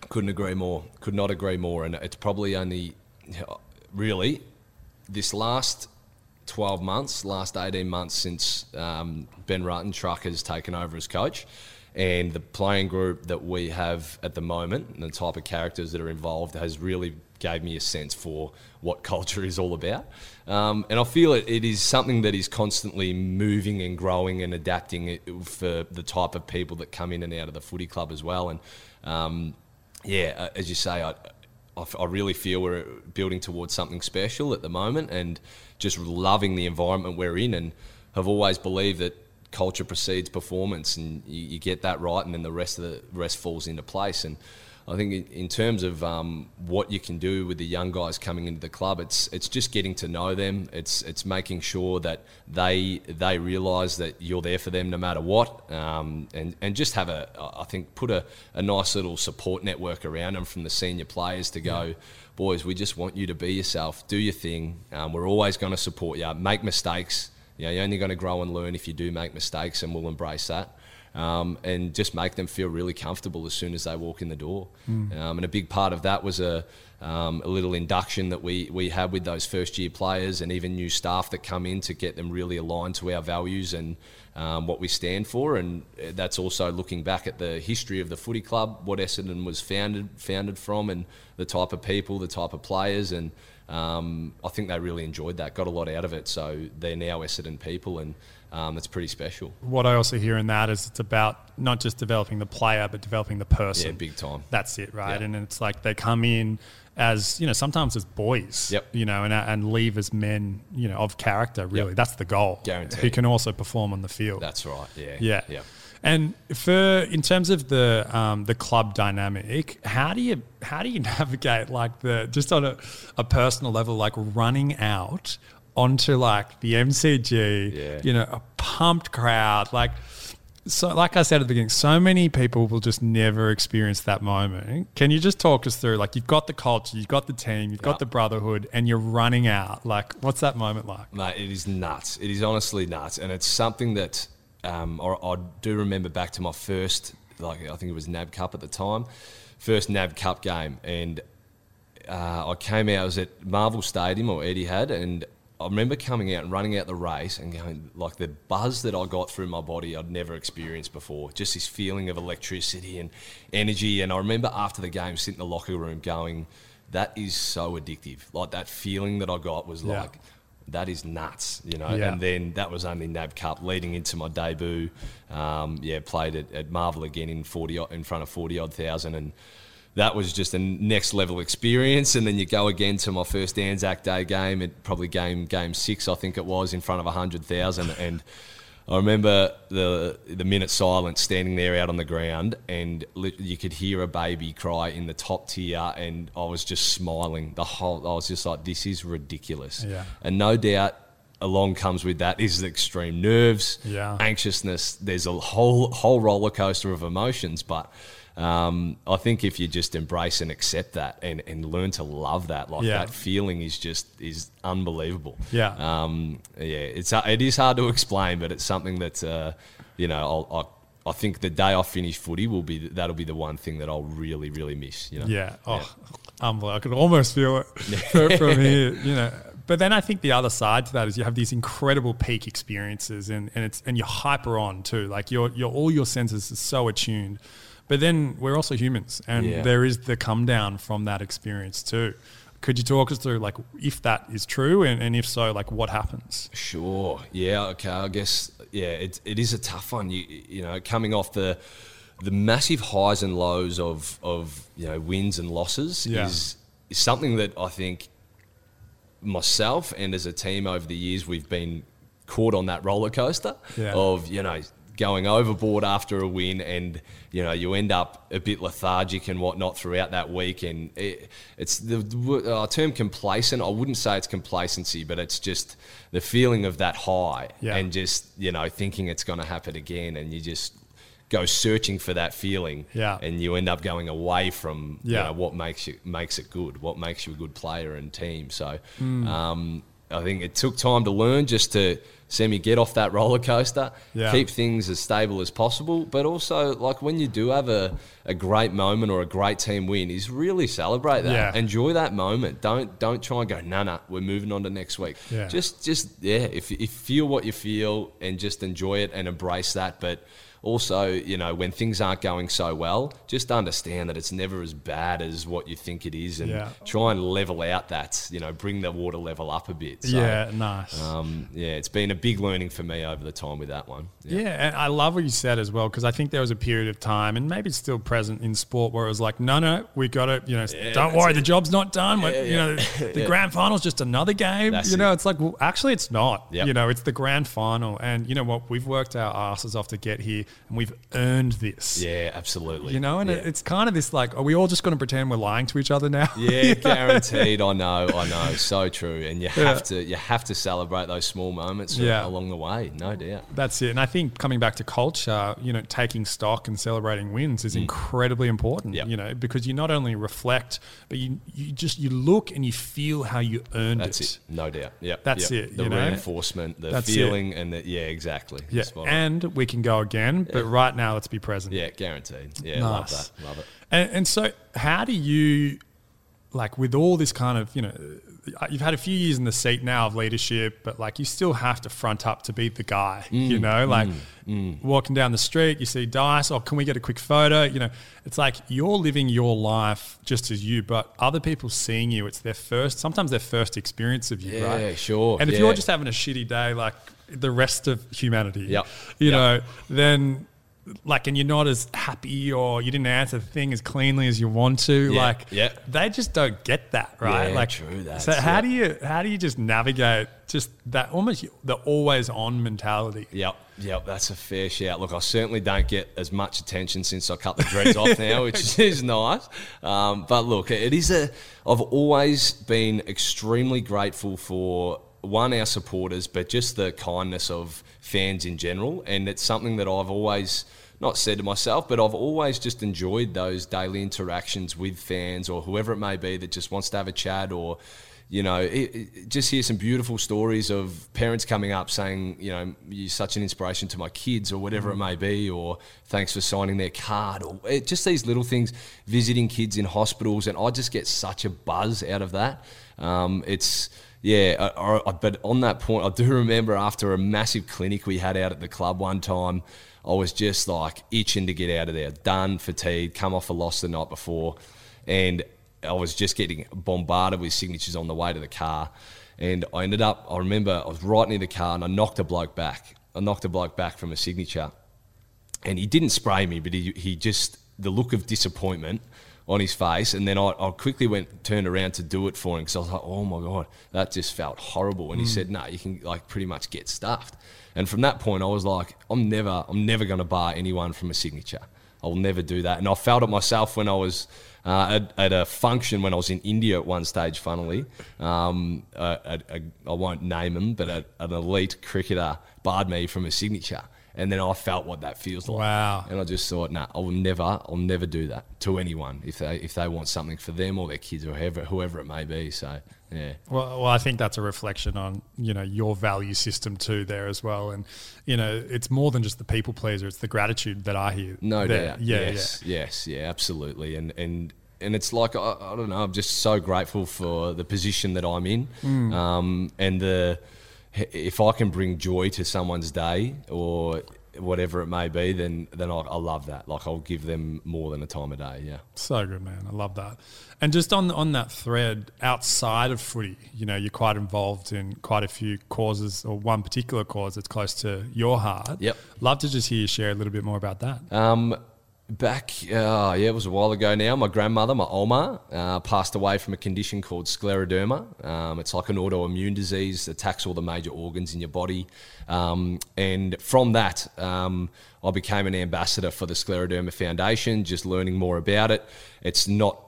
S2: Couldn't agree more. Could not agree more. And it's probably only, really, this last 12 months, last 18 months since um, Ben Rutten Truck has taken over as coach. And the playing group that we have at the moment and the type of characters that are involved has really gave me a sense for what culture is all about. Um, and I feel it, it is something that is constantly moving and growing and adapting for the type of people that come in and out of the footy club as well. And um, yeah, as you say, I, I, f- I really feel we're building towards something special at the moment and just loving the environment we're in and have always believed that culture precedes performance and you, you get that right and then the rest of the rest falls into place. And I think in, terms of um, what you can do with the young guys coming into the club, it's it's just getting to know them. It's it's making sure that they they realise that you're there for them no matter what, um, and and just have a I think put a, a nice little support network around them from the senior players to go, boys, we just want you to be yourself, do your thing. Um, we're always going to support you. Make mistakes. You know, you're only going to grow and learn if you do make mistakes, and we'll embrace that um, and just make them feel really comfortable as soon as they walk in the door. Um, and a big part of that was a, um, a little induction that we, we had with those first year players and even new staff that come in to get them really aligned to our values and um, what we stand for. And that's also looking back at the history of the footy club, what Essendon was founded founded from, and the type of people, the type of players, and um, I think they really enjoyed that, got a lot out of it. So they're now Essendon people, and um, that's pretty special.
S1: What I also hear in that is it's about not just developing the player, but developing the person.
S2: Yeah, big time.
S1: That's it, right?
S2: Yeah.
S1: And it's like they come in as you know, sometimes as boys,
S2: Yep.
S1: you know, and and leave as men, you know, of character. Really, that's the goal.
S2: Guaranteed.
S1: Who can also perform on the field.
S2: That's right. Yeah.
S1: Yeah.
S2: Yeah.
S1: And for in terms of the um, the club dynamic, how do you how do you navigate like the just on a, a personal level, like running out onto like the MCG,
S2: Yeah.
S1: you know, a pumped crowd, like so like I said at the beginning, so many people will just never experience that moment. Can you just talk us through like you've got the culture, you've got the team, you've got the brotherhood, and you're running out. Like, what's that moment like?
S2: Mate, it is nuts. It is honestly nuts, and it's something that um, I, I do remember back to my first, like I think it was NAB Cup at the time, first NAB Cup game, and uh, I came out. I was at Marvel Stadium or Etihad, and I remember coming out and running out the race and going like the buzz that I got through my body I'd never experienced before. Just this feeling of electricity and energy. And I remember after the game sitting in the locker room going, "That is so addictive." Like that feeling that I got was
S1: Yeah.
S2: like. That is nuts, you know.
S1: Yeah.
S2: And then that was only NAB Cup leading into my debut. Um, yeah, played at, at Marvel again in forty in front of forty odd thousand, and that was just a next level experience. And then you go again to my first Anzac Day game, at probably game game six, I think it was, in front of hundred thousand, and I remember the the minute silence, standing there out on the ground, and you could hear a baby cry in the top tier, and I was just smiling the whole. I was just like, "This is ridiculous,"
S1: Yeah.
S2: and no doubt. Along comes with that is extreme nerves,
S1: Yeah.
S2: anxiousness. There's a whole whole roller coaster of emotions, but um, I think if you just embrace and accept that and, and learn to love that, like
S1: Yeah.
S2: that feeling is just is unbelievable.
S1: Yeah.
S2: Um, yeah, it's uh, it is hard to explain, but it's something that uh, you know I'll, I I think the day I finish footy will be that'll be the one thing that I'll really really miss. You know.
S1: Yeah. Oh, unbelievable. I could almost feel it from here, you know. But then I think the other side to that is you have these incredible peak experiences and, and it's and you're hyper on too. Like your your all your senses are so attuned. But then we're also humans and
S2: Yeah.
S1: there is the come down from that experience too. Could you talk us through like if that is true and, and if so, like what happens?
S2: Sure. Yeah. Okay. I guess. Yeah. It, it is a tough one. You you know coming off the the massive highs and lows of of you know wins and losses
S1: Yeah.
S2: is something that I think myself and as a team over the years we've been caught on that roller coaster
S1: Yeah.
S2: of you know going overboard after a win and you know you end up a bit lethargic and whatnot throughout that week and it, it's the, uh, term complacent I wouldn't say it's complacency but it's just the feeling of that high
S1: Yeah.
S2: and just you know thinking it's going to happen again and you just go searching for that feeling
S1: Yeah.
S2: and you end up going away from you know, what makes you makes it good, what makes you a good player and team. So
S1: Hmm.
S2: um, I think it took time to learn just to see me get off that roller coaster,
S1: Yeah.
S2: keep things as stable as possible, but also like when you do have a, a great moment or a great team win, is really celebrate that.
S1: Yeah.
S2: Enjoy that moment. Don't don't try and go, nah nah, we're moving on to next week.
S1: Yeah.
S2: Just just yeah, if, if feel what you feel and just enjoy it and embrace that. But also, you know, when things aren't going so well, just understand that it's never as bad as what you think it is, and
S1: Yeah.
S2: try and level out that. You know, bring the water level up a bit. So,
S1: yeah, nice.
S2: Um, yeah, it's been a big learning for me over the time with that one.
S1: Yeah, and I love what you said as well because I think there was a period of time, and maybe it's still present in sport, where it was like, no, no, we got to, you know, don't worry,
S2: it.
S1: the job's not done.
S2: Yeah,
S1: you know,
S2: yeah.
S1: the grand final's just another game.
S2: That's
S1: you know,
S2: it.
S1: it's like, well, actually, it's not.
S2: Yep.
S1: You know, it's the grand final, and you know what? We've worked our asses off to get here, and we've earned this.
S2: Yeah, absolutely.
S1: You know, and
S2: yeah.
S1: it it's kind of this like, are we all just going to pretend we're lying to each other now?
S2: Yeah, guaranteed. I know, I know. So true. And you have to, you have to celebrate those small moments
S1: Yeah.
S2: along the way. No doubt.
S1: That's it. And I think coming back to culture, you know, taking stock and celebrating wins is mm. Incredibly important.
S2: Yep.
S1: you know, because you not only reflect, but you, you just, you look and you feel how you earned
S2: That's
S1: it.
S2: it. No doubt. Yeah,
S1: That's
S2: yep.
S1: it,
S2: The reinforcement, the
S1: That's it.
S2: feeling, and the yeah, exactly.
S1: Yeah. And we can go again, but right now let's be present.
S2: yeah, guaranteed. Yeah, love that. Love it.
S1: And, and so, how do you, like, with all this kind of, you know, Uh, you've had a few years in the seat now of leadership, but like, you still have to front up to be the guy, you
S2: Mm,
S1: know, mm, like mm. walking down the street, you see Dyce, oh, can we get a quick photo? You know, it's like you're living your life just as you, but other people seeing you, it's their first, sometimes their first experience of you,
S2: Yeah,
S1: right?
S2: sure,
S1: And if
S2: yeah.
S1: you're just having a shitty day, like the rest of humanity,
S2: Yep,
S1: you
S2: yep.
S1: know, then like, and you're not as happy or you didn't answer the thing as cleanly as you want to,
S2: Yeah,
S1: like,
S2: yeah.
S1: they just don't get that, right?
S2: Yeah,
S1: like,
S2: true, that's
S1: so how do you how do you just navigate just that almost the always on mentality?
S2: Yep, yep, that's a fair shout. Look, I certainly don't get as much attention since I cut the dreads off now, which is nice. Um, but look, it is a. I've always been extremely grateful for one our supporters, but just the kindness of fans in general, and it's something that I've always not said to myself, but I've always just enjoyed those daily interactions with fans or whoever it may be that just wants to have a chat or you know, it, it- just hear some beautiful stories of parents coming up saying, you know, you're such an inspiration to my kids or whatever it may be, or thanks for signing their card, or it, just these little things, visiting kids in hospitals, and I just get such a buzz out of that. Um, it's yeah, I, I, but on that point, I do remember after a massive clinic we had out at the club one time, I was just like itching to get out of there, done, fatigued, come off a loss the night before, and I was just getting bombarded with signatures on the way to the car. And I ended up, I remember I was right near the car and I knocked a bloke back. I knocked a bloke back from a signature. And he didn't spray me, but he, he just, the look of disappointment on his face. And then I, I quickly went, turned around to do it for him because I was like, oh my God, that just felt horrible. And he mm. said, no, you can like pretty much get stuffed. And from that point, I was like, I'm never, I'm never going to bar anyone from a signature. I will never do that. And I felt it myself when I was uh, at, at a function when I was in India at one stage, funnily. Um, a, I won't name him, but a, an elite cricketer barred me from a signature. And then I felt what that feels like.
S1: Wow.
S2: And I just thought, nah, I will never, I'll never do that to anyone if they if they want something for them or their kids or whoever, whoever it may be. So yeah,
S1: Well, well, I think that's a reflection on you know your value system too there as well, and you know it's more than just the people pleaser; it's the gratitude that I hear.
S2: No
S1: there.
S2: doubt.
S1: Yeah,
S2: yes, yes, yeah, absolutely. And and and it's like I, I don't know. I'm just so grateful for the position that I'm in,
S1: Mm.
S2: um, and the if I can bring joy to someone's day or whatever it may be, then then I, I love that. Like I'll give them more than a time a day. Yeah.
S1: So good, man. I love that. And just on on that thread, outside of footy, you know, you're quite involved in quite a few causes, or one particular cause that's close to your heart.
S2: Yep.
S1: Love to just hear you share a little bit more about that.
S2: Um, back, uh, yeah, it was a while ago now. My grandmother, my Oma, uh, passed away from a condition called scleroderma. Um, it's like an autoimmune disease that attacks all the major organs in your body. Um, and from that, um, I became an ambassador for the Scleroderma Foundation, just learning more about it. It's not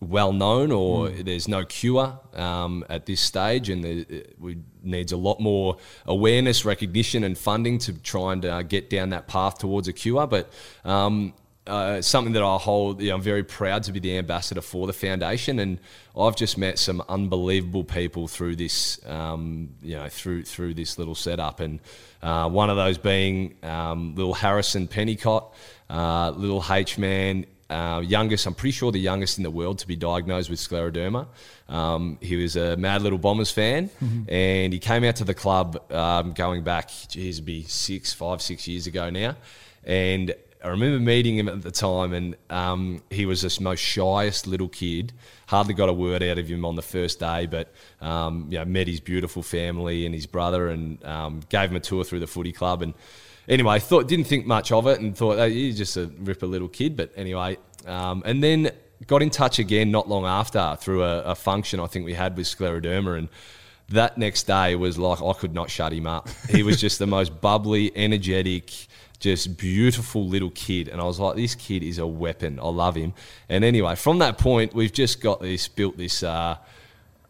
S2: well known or mm. there's no cure um, at this stage and the, we needs a lot more awareness recognition and funding to try and uh, get down that path towards a cure but um, uh, something that I hold, you know, I'm very proud to be the ambassador for the foundation, and I've just met some unbelievable people through this, um, you know, through through this little setup, and uh, one of those being um, little Harrison Pennicott, uh, little H man uh, youngest, I'm pretty sure the youngest in the world to be diagnosed with scleroderma. Um, he was a Mad Little Bombers fan, mm-hmm. and he came out to the club um, going back, geez, it'd be six, five, six years ago now. And I remember meeting him at the time, and um, he was this most shyest little kid. Hardly got a word out of him on the first day, but um, you know, met his beautiful family and his brother, and um, gave him a tour through the footy club. And anyway, thought didn't think much of it and thought oh, he's just a ripper little kid. But anyway, um, and then got in touch again not long after through a, a, function I think we had with scleroderma and. That next day was like I could not shut him up. He was just the most bubbly, energetic, just beautiful little kid. And I was like, this kid is a weapon. I love him. And anyway, from that point, we've just got this, built this, uh,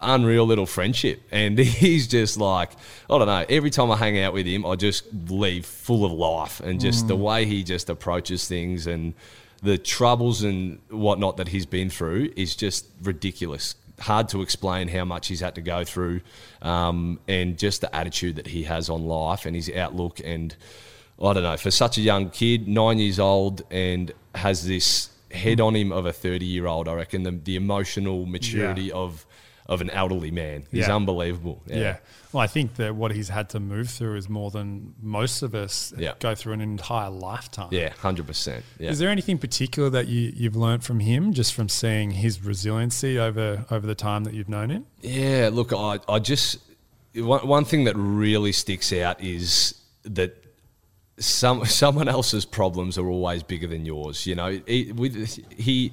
S2: unreal little friendship. And he's just like, I don't know, every time I hang out with him, I just leave full of life and just mm. the way he just approaches things and the troubles and whatnot that he's been through is just ridiculous. Hard to explain how much he's had to go through um, and just the attitude that he has on life and his outlook. And I don't know, for such a young kid, nine years old, and has this head on him of a 30 year old, I reckon the, the emotional maturity yeah. of of an elderly man. He's yeah. unbelievable.
S1: Yeah. yeah. Well, I think that what he's had to move through is more than most of us go through an entire lifetime.
S2: Yeah, hundred percent.
S1: Is there anything particular that you, you've learned from him, just from seeing his resiliency over over the time that you've known him?
S2: Yeah. Look, I I just one one thing that really sticks out is that some someone else's problems are always bigger than yours. You know, he, with he.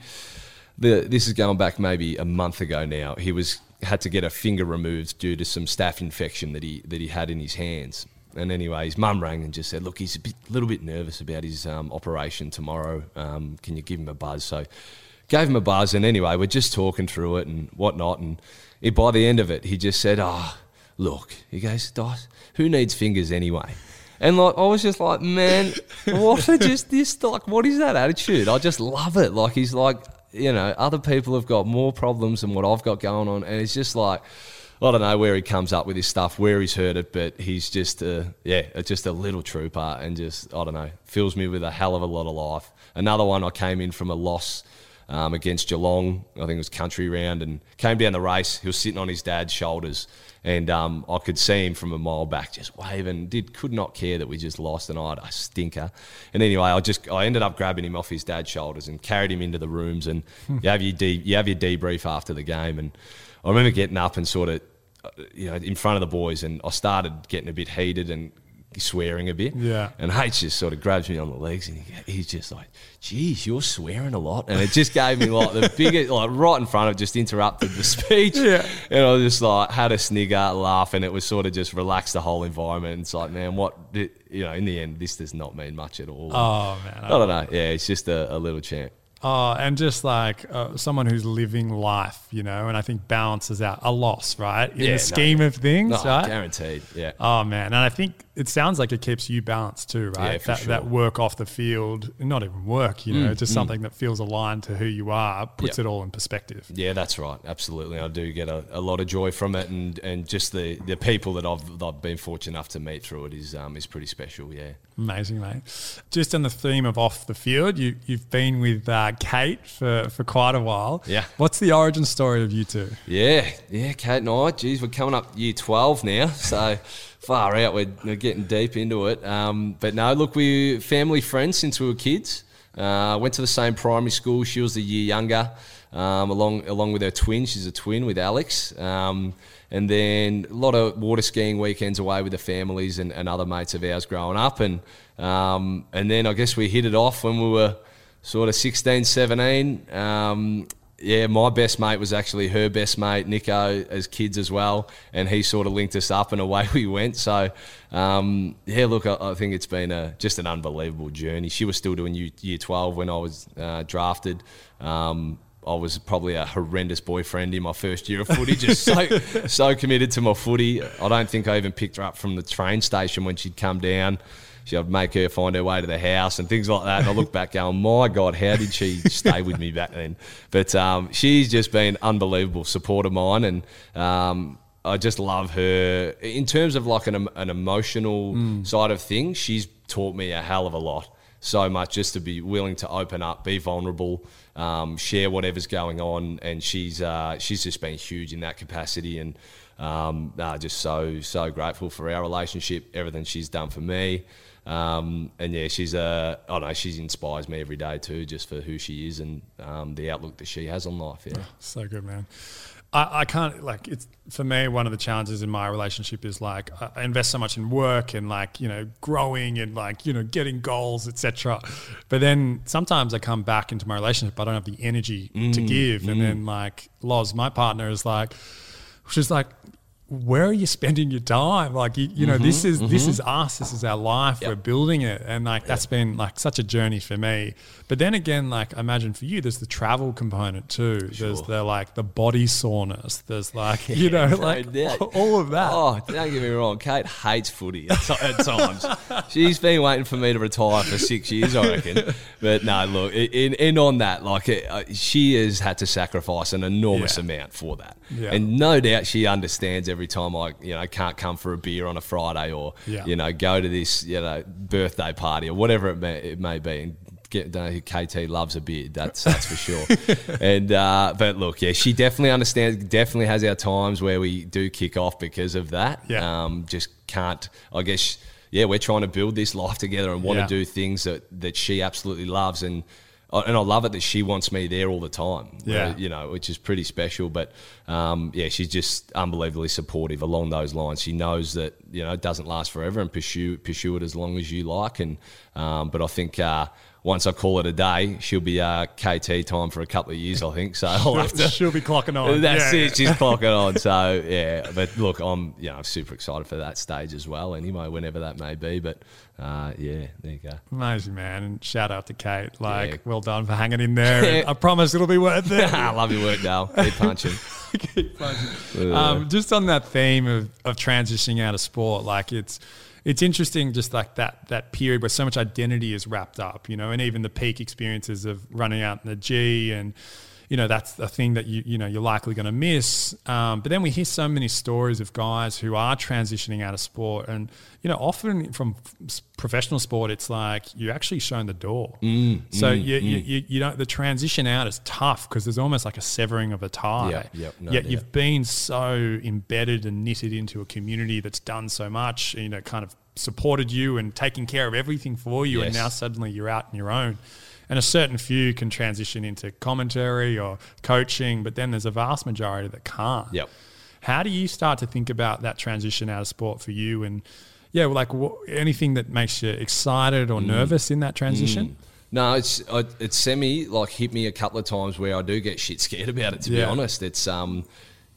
S2: The, this is going back maybe a month ago now. He was had to get a finger removed due to some staph infection that he that he had in his hands. And anyway, his mum rang and just said, "Look, he's a bit, little bit nervous about his um, operation tomorrow. Um, can you give him a buzz?" So, gave him a buzz, and anyway, we're just talking through it and whatnot. And it, by the end of it, he just said, "Oh, look," he goes, "Dyce, who needs fingers anyway?" And like I was just like, man, what are just this like what is that attitude? I just love it. Like he's like you know, other people have got more problems than what I've got going on, and it's just like. I don't know where he comes up with his stuff, where he's heard it, but he's just a yeah, just a little trooper, and just I don't know, fills me with a hell of a lot of life. Another one, I came in from a loss um, against Geelong, I think it was country round, and came down the race. He was sitting on his dad's shoulders, and um, I could see him from a mile back just waving. Did could not care that we just lost, and I had a stinker. And anyway, I just I ended up grabbing him off his dad's shoulders and carried him into the rooms, and hmm. you have your de- you have your debrief after the game, and I remember getting up and sort of uh, you know in front of the boys, and I started getting a bit heated and swearing a bit.
S1: Yeah.
S2: And H just sort of grabs me on the legs and he, he's just like, geez, you're swearing a lot. And it just gave me like the biggest, like right in front of just interrupted the speech.
S1: Yeah.
S2: And I was just like had a snigger, laugh, and it was sort of just relaxed the whole environment. It's like, man, what, you know, in the end, this does not mean much at all.
S1: Oh, man.
S2: I, I don't know. Yeah, it's just a, a little champ.
S1: Oh, and just like uh, someone who's living life, you know, and I think balances out a loss, right? In
S2: yeah,
S1: the scheme
S2: no,
S1: of things,
S2: no,
S1: right?
S2: Guaranteed, yeah.
S1: Oh man, and I think it sounds like it keeps you balanced too, right?
S2: Yeah,
S1: that,
S2: sure.
S1: that work off the field, not even work, you know, mm, just mm. something that feels aligned to who you are, puts yep. it all in perspective.
S2: Yeah, that's right. Absolutely. I do get a, a, lot of joy from it and, and just the, the people that I've, I've been fortunate enough to meet through it is um, is pretty special, yeah.
S1: Amazing, mate. Just on the theme of off the field, you, you've been with uh, Kate for, for quite a while.
S2: Yeah.
S1: What's the origin story of you two?
S2: Yeah, yeah, Kate and I, geez, we're coming up year 12 now, so far out. We're, getting deep into it. Um, but no, look, we're family friends since we were kids. Uh, went to the same primary school. She was a year younger, um, along along with her twin. She's a twin with Alex. Um, and then a lot of water skiing weekends away with the families and, and other mates of ours growing up. And um, and then I guess we hit it off when we were sort of 16, 17. Um, yeah, my best mate was actually her best mate, Nico, as kids as well, and he sort of linked us up, and away we went. So, um, yeah, look, I, I, think it's been a, just an unbelievable journey. She was still doing year 12 when I was uh, drafted. Um, I was probably a horrendous boyfriend in my first year of footy, just so so committed to my footy. I don't think I even picked her up from the train station when she'd come down she'd make her find her way to the house and things like that. And I look back going, my God, how did she stay with me back then? But um, she's just been unbelievable support of mine. And um, I just love her. In terms of like an, an emotional mm. side of things, she's taught me a hell of a lot. So much just to be willing to open up, be vulnerable, um, share whatever's going on, and she's uh, she's just been huge in that capacity, and um, uh, just so so grateful for our relationship, everything she's done for me. Um, and yeah, she's a, I don't know, she inspires me every day too, just for who she is and um, the outlook that she has on life. Yeah,
S1: oh, so good, man. I, I, can't like it's for me. One of the challenges in my relationship is like I invest so much in work and like you know growing and like you know getting goals, etc. But then sometimes I come back into my relationship, I don't have the energy mm, to give, mm. and then like Loz, my partner, is like, she's like, where are you spending your time? Like you, you know, mm-hmm, this is mm-hmm. this is us. This is our life. Yep. We're building it, and like yep. that's been like such a journey for me. But then again, like I imagine for you, there's the travel component too. Sure. There's the like the body soreness. There's like you know, like all of that.
S2: Oh, don't get me wrong. Kate hates footy at, times. She's been waiting for me to retire for six years, I reckon. But no, look, in, in on that, like it, uh, she has had to sacrifice an enormous yeah. amount for that, yeah. and no doubt she understands every time I, you know, can't come for a beer on a Friday or, yeah. you know, go to this, you know, birthday party or whatever it may, it may be. And get, don't KT loves a beer. That's that's for sure. and uh, but look, yeah, she definitely understands. Definitely has our times where we do kick off because of that.
S1: Yeah.
S2: Um, just can't. I guess. Yeah, we're trying to build this life together and want yeah. to do things that that she absolutely loves and and I love it that she wants me there all the time.
S1: Yeah,
S2: you know, which is pretty special. But um, yeah, she's just unbelievably supportive along those lines. She knows that you know it doesn't last forever, and pursue pursue it as long as you like. And um, but I think. Uh, once I call it a day, she'll be uh, KT time for a couple of years, I think. So I'll have to.
S1: she'll be clocking on.
S2: That's yeah, it. She's clocking on. So yeah, but look, I'm you know super excited for that stage as well. Anyway, whenever that may be, but uh, yeah, there you go.
S1: Amazing man, and shout out to Kate. Like, yeah. well done for hanging in there. I promise it'll be worth it.
S2: I love your work, Dale. Keep punching. Keep
S1: punching. Um, just on that theme of, of transitioning out of sport, like it's it's interesting just like that that period where so much identity is wrapped up, you know, and even the peak experiences of running out in the G and you know that's the thing that you you know you're likely going to miss. Um, but then we hear so many stories of guys who are transitioning out of sport, and you know often from professional sport, it's like you're actually shown the door.
S2: Mm,
S1: so
S2: mm,
S1: you,
S2: mm.
S1: You, you, you know the transition out is tough because there's almost like a severing of a tie.
S2: Yeah, yep, no,
S1: Yet you've been so embedded and knitted into a community that's done so much. You know, kind of supported you and taking care of everything for you, yes. and now suddenly you're out on your own and a certain few can transition into commentary or coaching, but then there's a vast majority that can't.
S2: Yep.
S1: How do you start to think about that transition out of sport for you? And yeah, like anything that makes you excited or mm. nervous in that transition? Mm.
S2: No, it's it's semi like hit me a couple of times where I do get shit scared about it. To yeah. be honest, it's um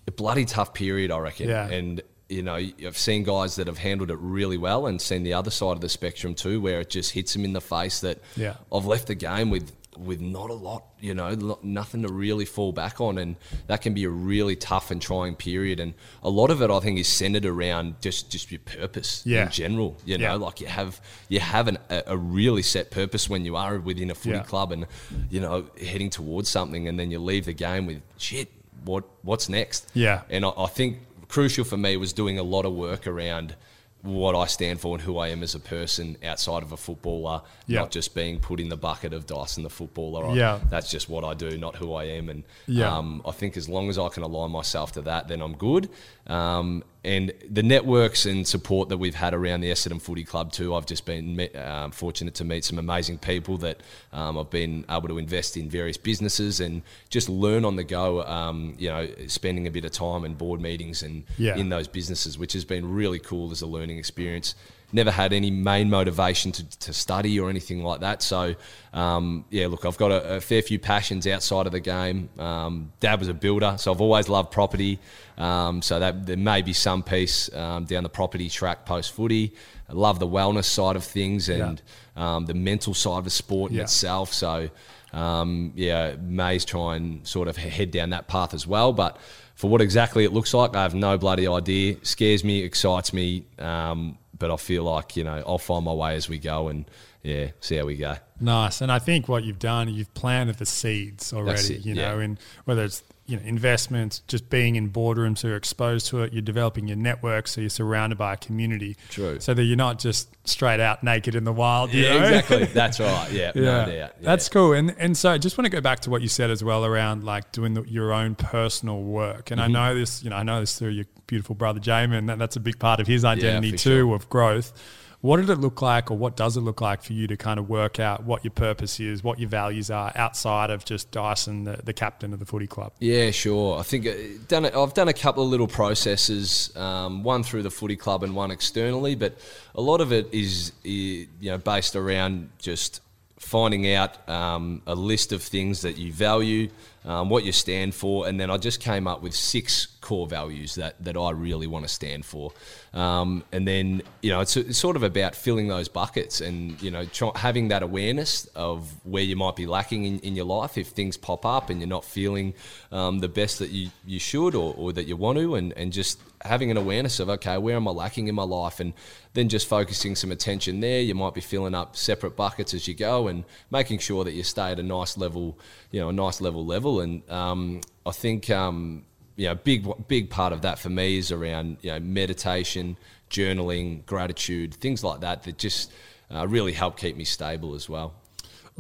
S2: a bloody tough period, I reckon.
S1: Yeah.
S2: And you know, I've seen guys that have handled it really well and seen the other side of the spectrum too, where it just hits them in the face that
S1: yeah.
S2: I've left the game with with not a lot, you know, nothing to really fall back on, and that can be a really tough and trying period. And a lot of it, I think, is centered around just just your purpose
S1: yeah.
S2: in general. You know,
S1: yeah.
S2: like you have you have an, a, really set purpose when you are within a footy yeah. club, and you know, heading towards something, and then you leave the game with shit. What what's next?
S1: Yeah,
S2: and I, I think crucial for me was doing a lot of work around what I stand for and who I am as a person outside of a footballer,
S1: yep.
S2: not just being put in the bucket of Dyce Dyson the footballer.
S1: Yeah.
S2: That's just what I do, not who I am. And
S1: yeah.
S2: um, I think as long as I can align myself to that, then I'm good. Um, and the networks and support that we've had around the Essendon Footy Club too. I've just been um, fortunate to meet some amazing people that um, I've been able to invest in various businesses and just learn on the go. Um, you know, spending a bit of time in board meetings and
S1: Yeah.
S2: in those businesses, which has been really cool as a learning experience. Never had any main motivation to, to study or anything like that. So, um, yeah, look, I've got a, a fair few passions outside of the game. Um, Dad was a builder, so I've always loved property. Um, so that there may be some piece um, down the property track post footy. I love the wellness side of things and um, the mental side of the sport in itself. So, um, yeah, Mays try and sort of head down that path as well. But for what exactly it looks like, I have no bloody idea. Scares me, excites me, um, but I feel like you know I'll find my way as we go and yeah, see how we go.
S1: Nice. And I think what you've done, you've planted the seeds already, you know,
S2: yeah.
S1: in whether it's you know, investments, just being in boardrooms, so you're exposed to it, you're developing your network, so you're surrounded by a community.
S2: True.
S1: So that you're not just straight out naked in the wild. you
S2: Yeah,
S1: know?
S2: exactly. That's right. Yeah, no doubt. Yeah.
S1: That's cool. And and so I just want to go back to what you said as well around like doing the, your own personal work. And
S2: Mm-hmm.
S1: I know this, you know, I know this through your beautiful brother Jamin, that that's a big part of his identity
S2: for
S1: too
S2: sure.
S1: of growth. What did it look like, or what does it look like for you to kind of work out what your purpose is, what your values are outside of just Dyson, the, the captain of the footy club?
S2: Yeah, sure. I think uh, done. A, I've done a couple of little processes, um, one through the footy club and one externally, but a lot of it is, you know, based around just finding out um, a list of things that you value, um, what you stand for, and then I just came up with six core values that, that I really want to stand for. Um, and then, you know, it's, it's sort of about filling those buckets and, you know, having that awareness of where you might be lacking in, in your life if things pop up and you're not feeling um, the best that you, you should or, or that you want to, and, and just having an awareness of, okay, where am I lacking in my life? And then just focusing some attention there. You might be filling up separate buckets as you go and making sure that you stay at a nice level, you know, a nice level level. And um, I think, um, you know, big big part of that for me is around you know meditation, journaling, gratitude, things like that that just uh, really help keep me stable as well.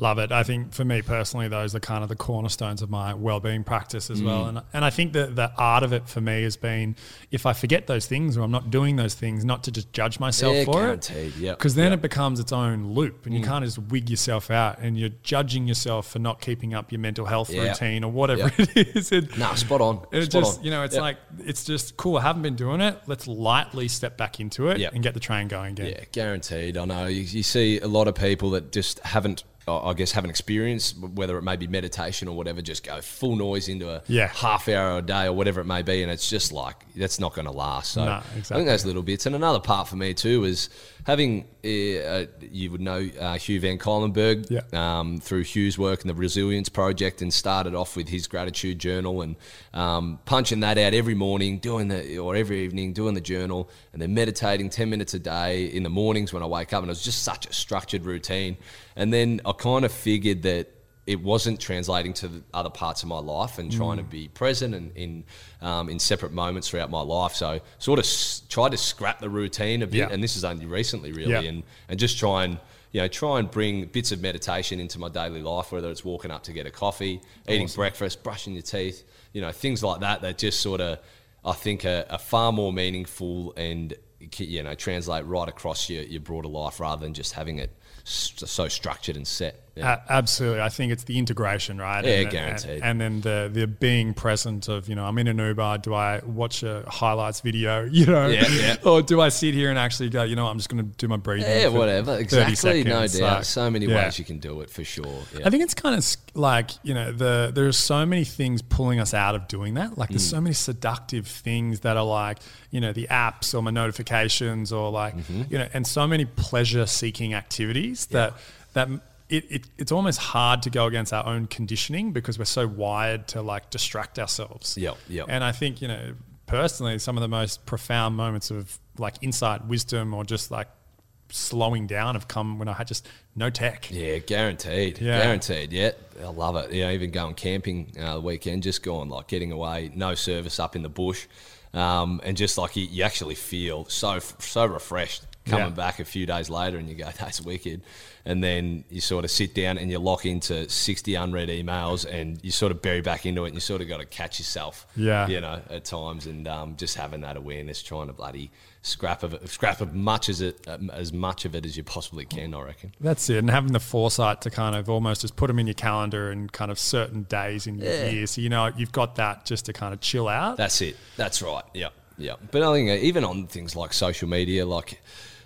S1: Love it. I think for me personally, those are kind of the cornerstones of my well-being practice as well.
S2: Mm.
S1: And and I think that the art of it for me has been if I forget those things or I'm not doing those things, not to just judge myself
S2: Yeah,
S1: for
S2: guaranteed,
S1: it.
S2: yep,
S1: Because then
S2: yep. Mm.
S1: it becomes its own loop, and you can't just wig yourself out, and you're judging yourself for not keeping up your mental health
S2: Yeah.
S1: routine or whatever
S2: Yep.
S1: it is. And
S2: No, spot on.
S1: It
S2: spot
S1: just
S2: on.
S1: you know, it's
S2: Yep.
S1: like it's just cool. I haven't been doing it. Let's lightly step back into it
S2: Yep.
S1: and get the train going again.
S2: Yeah, guaranteed. I know you, you see a lot of people that just haven't, I guess, haven't experienced whether it may be meditation or whatever. Just go full noise into a
S1: Yeah.
S2: half hour a day or whatever it may be, and it's just like that's not going to last. So
S1: No,
S2: I think those little bits. And another part for me too is having. Uh, uh, you would know uh, Hugh Van Cuylenberg
S1: Yeah.
S2: um, through Hugh's work in the Resilience Project, and started off with his gratitude journal and um, punching that out every morning, doing the or every evening, doing the journal, and then meditating ten minutes a day in the mornings when I wake up, and it was just such a structured routine. And then I kind of figured that it wasn't translating to the other parts of my life and trying to be present and in um, in separate moments throughout my life. So sort of s- tried to scrap the routine a bit,
S1: Yeah.
S2: and this is only recently really,
S1: Yeah.
S2: and and just try and you know try and bring bits of meditation into my daily life, whether it's walking up to get a coffee, eating breakfast, brushing your teeth, you know things like that that just sort of I think are, are far more meaningful and you know translate right across your, your broader life rather than just having it so structured and set. Yeah.
S1: A- absolutely. I think it's the integration, right?
S2: Yeah,
S1: and,
S2: guaranteed.
S1: And, and then the the being present of, you know, I'm in an Uber, do I watch a highlights video, you know?
S2: Yeah, yeah.
S1: Or do I sit here and actually go, you know, I'm just going to do my breathing?
S2: Yeah, whatever.
S1: 30
S2: Exactly. No doubt.
S1: Like,
S2: so many
S1: yeah.
S2: ways you can do it for sure. Yeah.
S1: I think it's kind of like you know the there are so many things pulling us out of doing that. Like
S2: Mm.
S1: there's so many seductive things that are like you know the apps or my notifications or like
S2: Mm-hmm.
S1: you know and so many pleasure seeking activities that that it, it it's almost hard to go against our own conditioning because we're so wired to like distract ourselves.
S2: Yep, yep.
S1: And I think you know personally some of the most profound moments of like insight, wisdom, or just like slowing down have come when I had just no tech.
S2: Yeah, guaranteed.
S1: Yeah.
S2: Guaranteed. Yeah, I love it. Yeah, even going camping uh, the weekend, just going like getting away, no service up in the bush, um, and just like you, you actually feel so so refreshed coming
S1: Yeah.
S2: back a few days later and you go, that's wicked. And then you sort of sit down and you lock into 60 unread emails and you sort of bury back into it and you sort of got to catch yourself,
S1: Yeah.
S2: you know, at times. And um, just having that awareness, trying to bloody scrap of it, scrap of much as it, um, as much of it as you possibly can, I reckon.
S1: That's it, and having the foresight to kind of almost just put them in your calendar and kind of certain days in your
S2: Yeah.
S1: year, so you know you've got that just to kind of chill out.
S2: That's it. That's right. Yeah, yeah. But I think even on things like social media, like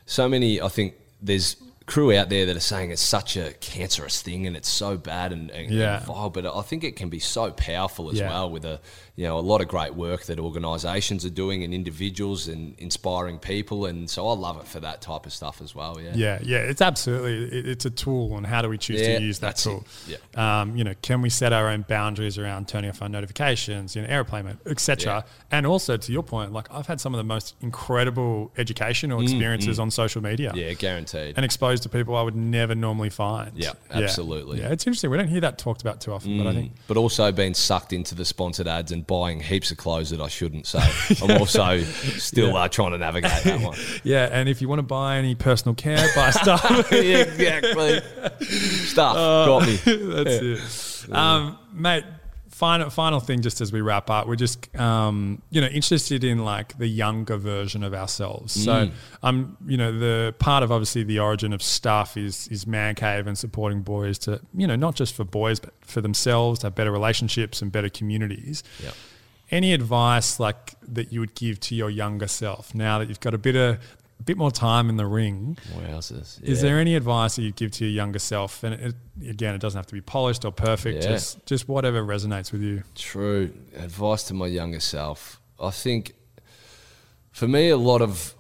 S2: so many, I think there's crew out there that are saying it's such a cancerous thing and it's so bad and, and,
S1: Yeah.
S2: and vile. But I think it can be so powerful as
S1: Yeah.
S2: well with a you know a lot of great work that organisations are doing and individuals and inspiring people. And so I love it for that type of stuff as well. Yeah.
S1: Yeah, yeah, it's absolutely it, it's a tool, and how do we choose
S2: Yeah,
S1: to use that
S2: that's it.
S1: tool?
S2: Yeah.
S1: Um, you know, can we set our own boundaries around turning off our notifications, you know, airplane mode, etc.
S2: Yeah.
S1: And also to your point, like I've had some of the most incredible educational experiences on social media,
S2: Mm, Yeah, guaranteed.
S1: and exposed to people I would never normally find.
S2: Yeah, absolutely.
S1: Yeah, it's interesting. We don't hear that talked about too often, but I think
S2: but also being sucked into the sponsored ads and buying heaps of clothes that I shouldn't. So I'm also still uh, trying to navigate that one.
S1: yeah. And if you want to buy any personal care, buy stuff.
S2: yeah, exactly. Stuff got me.
S1: That's it. Um, mate, final final thing just as we wrap up, we're just um, you know, interested in like the younger version of ourselves. So um, you know, the part of obviously the origin of stuff is is man cave and supporting boys to, you know, not just for boys but for themselves to have better relationships and better communities.
S2: Yep.
S1: Any advice like that you would give to your younger self now that you've got a bit of bit more time in the ring?
S2: Wowzers.
S1: Is
S2: Yeah.
S1: there any advice that you'd give to your younger self? And it, again, it doesn't have to be polished or perfect.
S2: Yeah.
S1: Just just whatever resonates with you.
S2: True. Advice to my younger self. I think for me, a lot of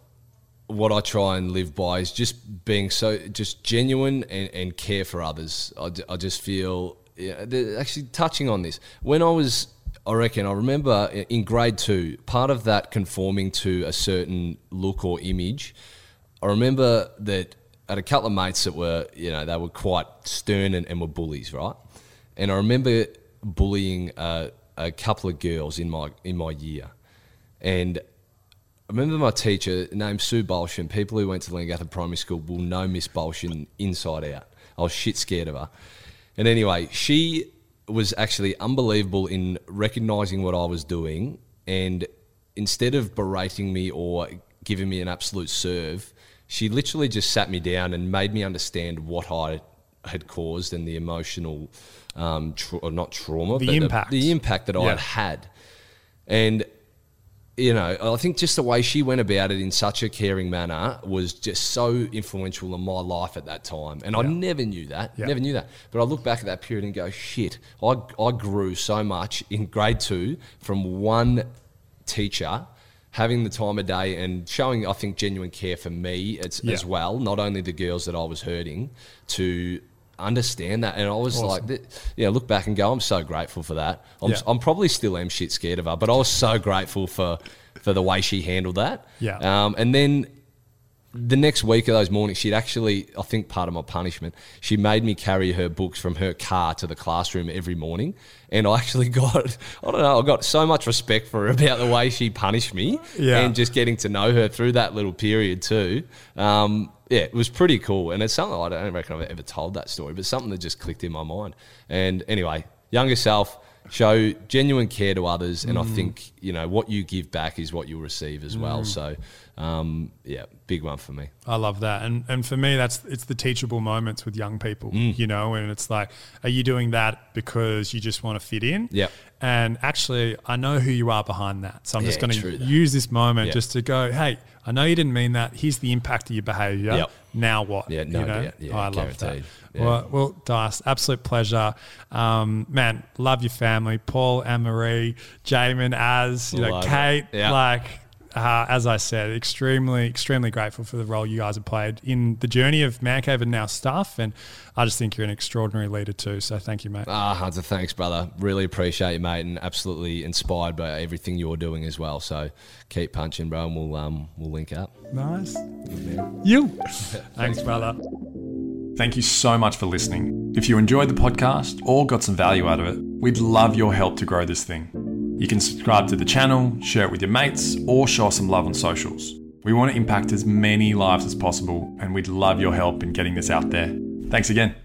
S2: what I try and live by is just being so just genuine and, and care for others. I, I just feel yeah, actually touching on this when I was. I reckon I remember in grade two, part of that conforming to a certain look or image. I remember that I had a couple of mates that were, you know, they were quite stern and, and were bullies, right? And I remember bullying uh, a couple of girls in my in my year, and I remember my teacher named Sue Bolshin. People who went to Leongatha Primary School will know Miss Bolshin inside out. I was shit scared of her. And anyway, she was actually unbelievable in recognizing what I was doing. And instead of berating me or giving me an absolute serve, she literally just sat me down and made me understand what I had caused and the emotional, um, tra- or not trauma,
S1: The
S2: but
S1: impact.
S2: the, impact that I had had. And you know, I think just the way she went about it in such a caring manner was just so influential in my life at that time. And I never knew that,
S1: Yeah.
S2: never knew that. But I look back at that period and go, shit, I, I grew so much in grade two from one teacher having the time of day and showing, I think, genuine care for me as,
S1: Yeah.
S2: as well, not only the girls that I was hurting, to understand that. And I was like, yeah, look back and go, I'm so grateful for that. I'm,
S1: Yeah.
S2: I'm probably still am shit scared of her, but I was so grateful for, for the way she handled that.
S1: Yeah.
S2: Um, and then the next week of those mornings, she'd actually, I think part of my punishment, she made me carry her books from her car to the classroom every morning. And I actually got, I don't know, I got so much respect for her about the way she punished me
S1: Yeah.
S2: and just getting to know her through that little period too. Um, yeah, it was pretty cool. And it's something I don't reckon I've ever told that story, but something that just clicked in my mind. And anyway, younger self, show genuine care to others. And I mm. think, you know, what you give back is what you'll receive as well. Mm. So, um, yeah, big one for me.
S1: I love that, and and for me, that's it's the teachable moments with young people,
S2: Mm.
S1: you know, and it's like, are you doing that because you just want to fit in?
S2: Yep.
S1: And actually, I know who you are behind that, so I'm just going to use this moment
S2: Yeah.
S1: just to go, hey, I know you didn't mean that. Here's the impact of your behaviour.
S2: Yep.
S1: Now what?
S2: Yeah, no
S1: you know?
S2: doubt. Yeah,
S1: I love that.
S2: Yeah.
S1: Well, well, Dyce, absolute pleasure. Um, man, love your family, Paul, Anne Marie, Jamin, Az, you know,
S2: Love.
S1: Kate,
S2: Yeah.
S1: like uh, as I said, extremely, extremely grateful for the role you guys have played in the journey of Man Cave and now stuff. And I just think you're an extraordinary leader too. So thank you, mate.
S2: Ah, Hunter, thanks, brother. Really appreciate you, mate, and absolutely inspired by everything you're doing as well. So keep punching, bro, and we'll um, we'll link up.
S1: Nice. You. Thanks, brother.
S3: Thank you so much for listening. If you enjoyed the podcast or got some value out of it, we'd love your help to grow this thing. You can subscribe to the channel, share it with your mates, or show us some love on socials.
S1: We want to impact as many lives as possible, and we'd love your help in getting this out there. Thanks again.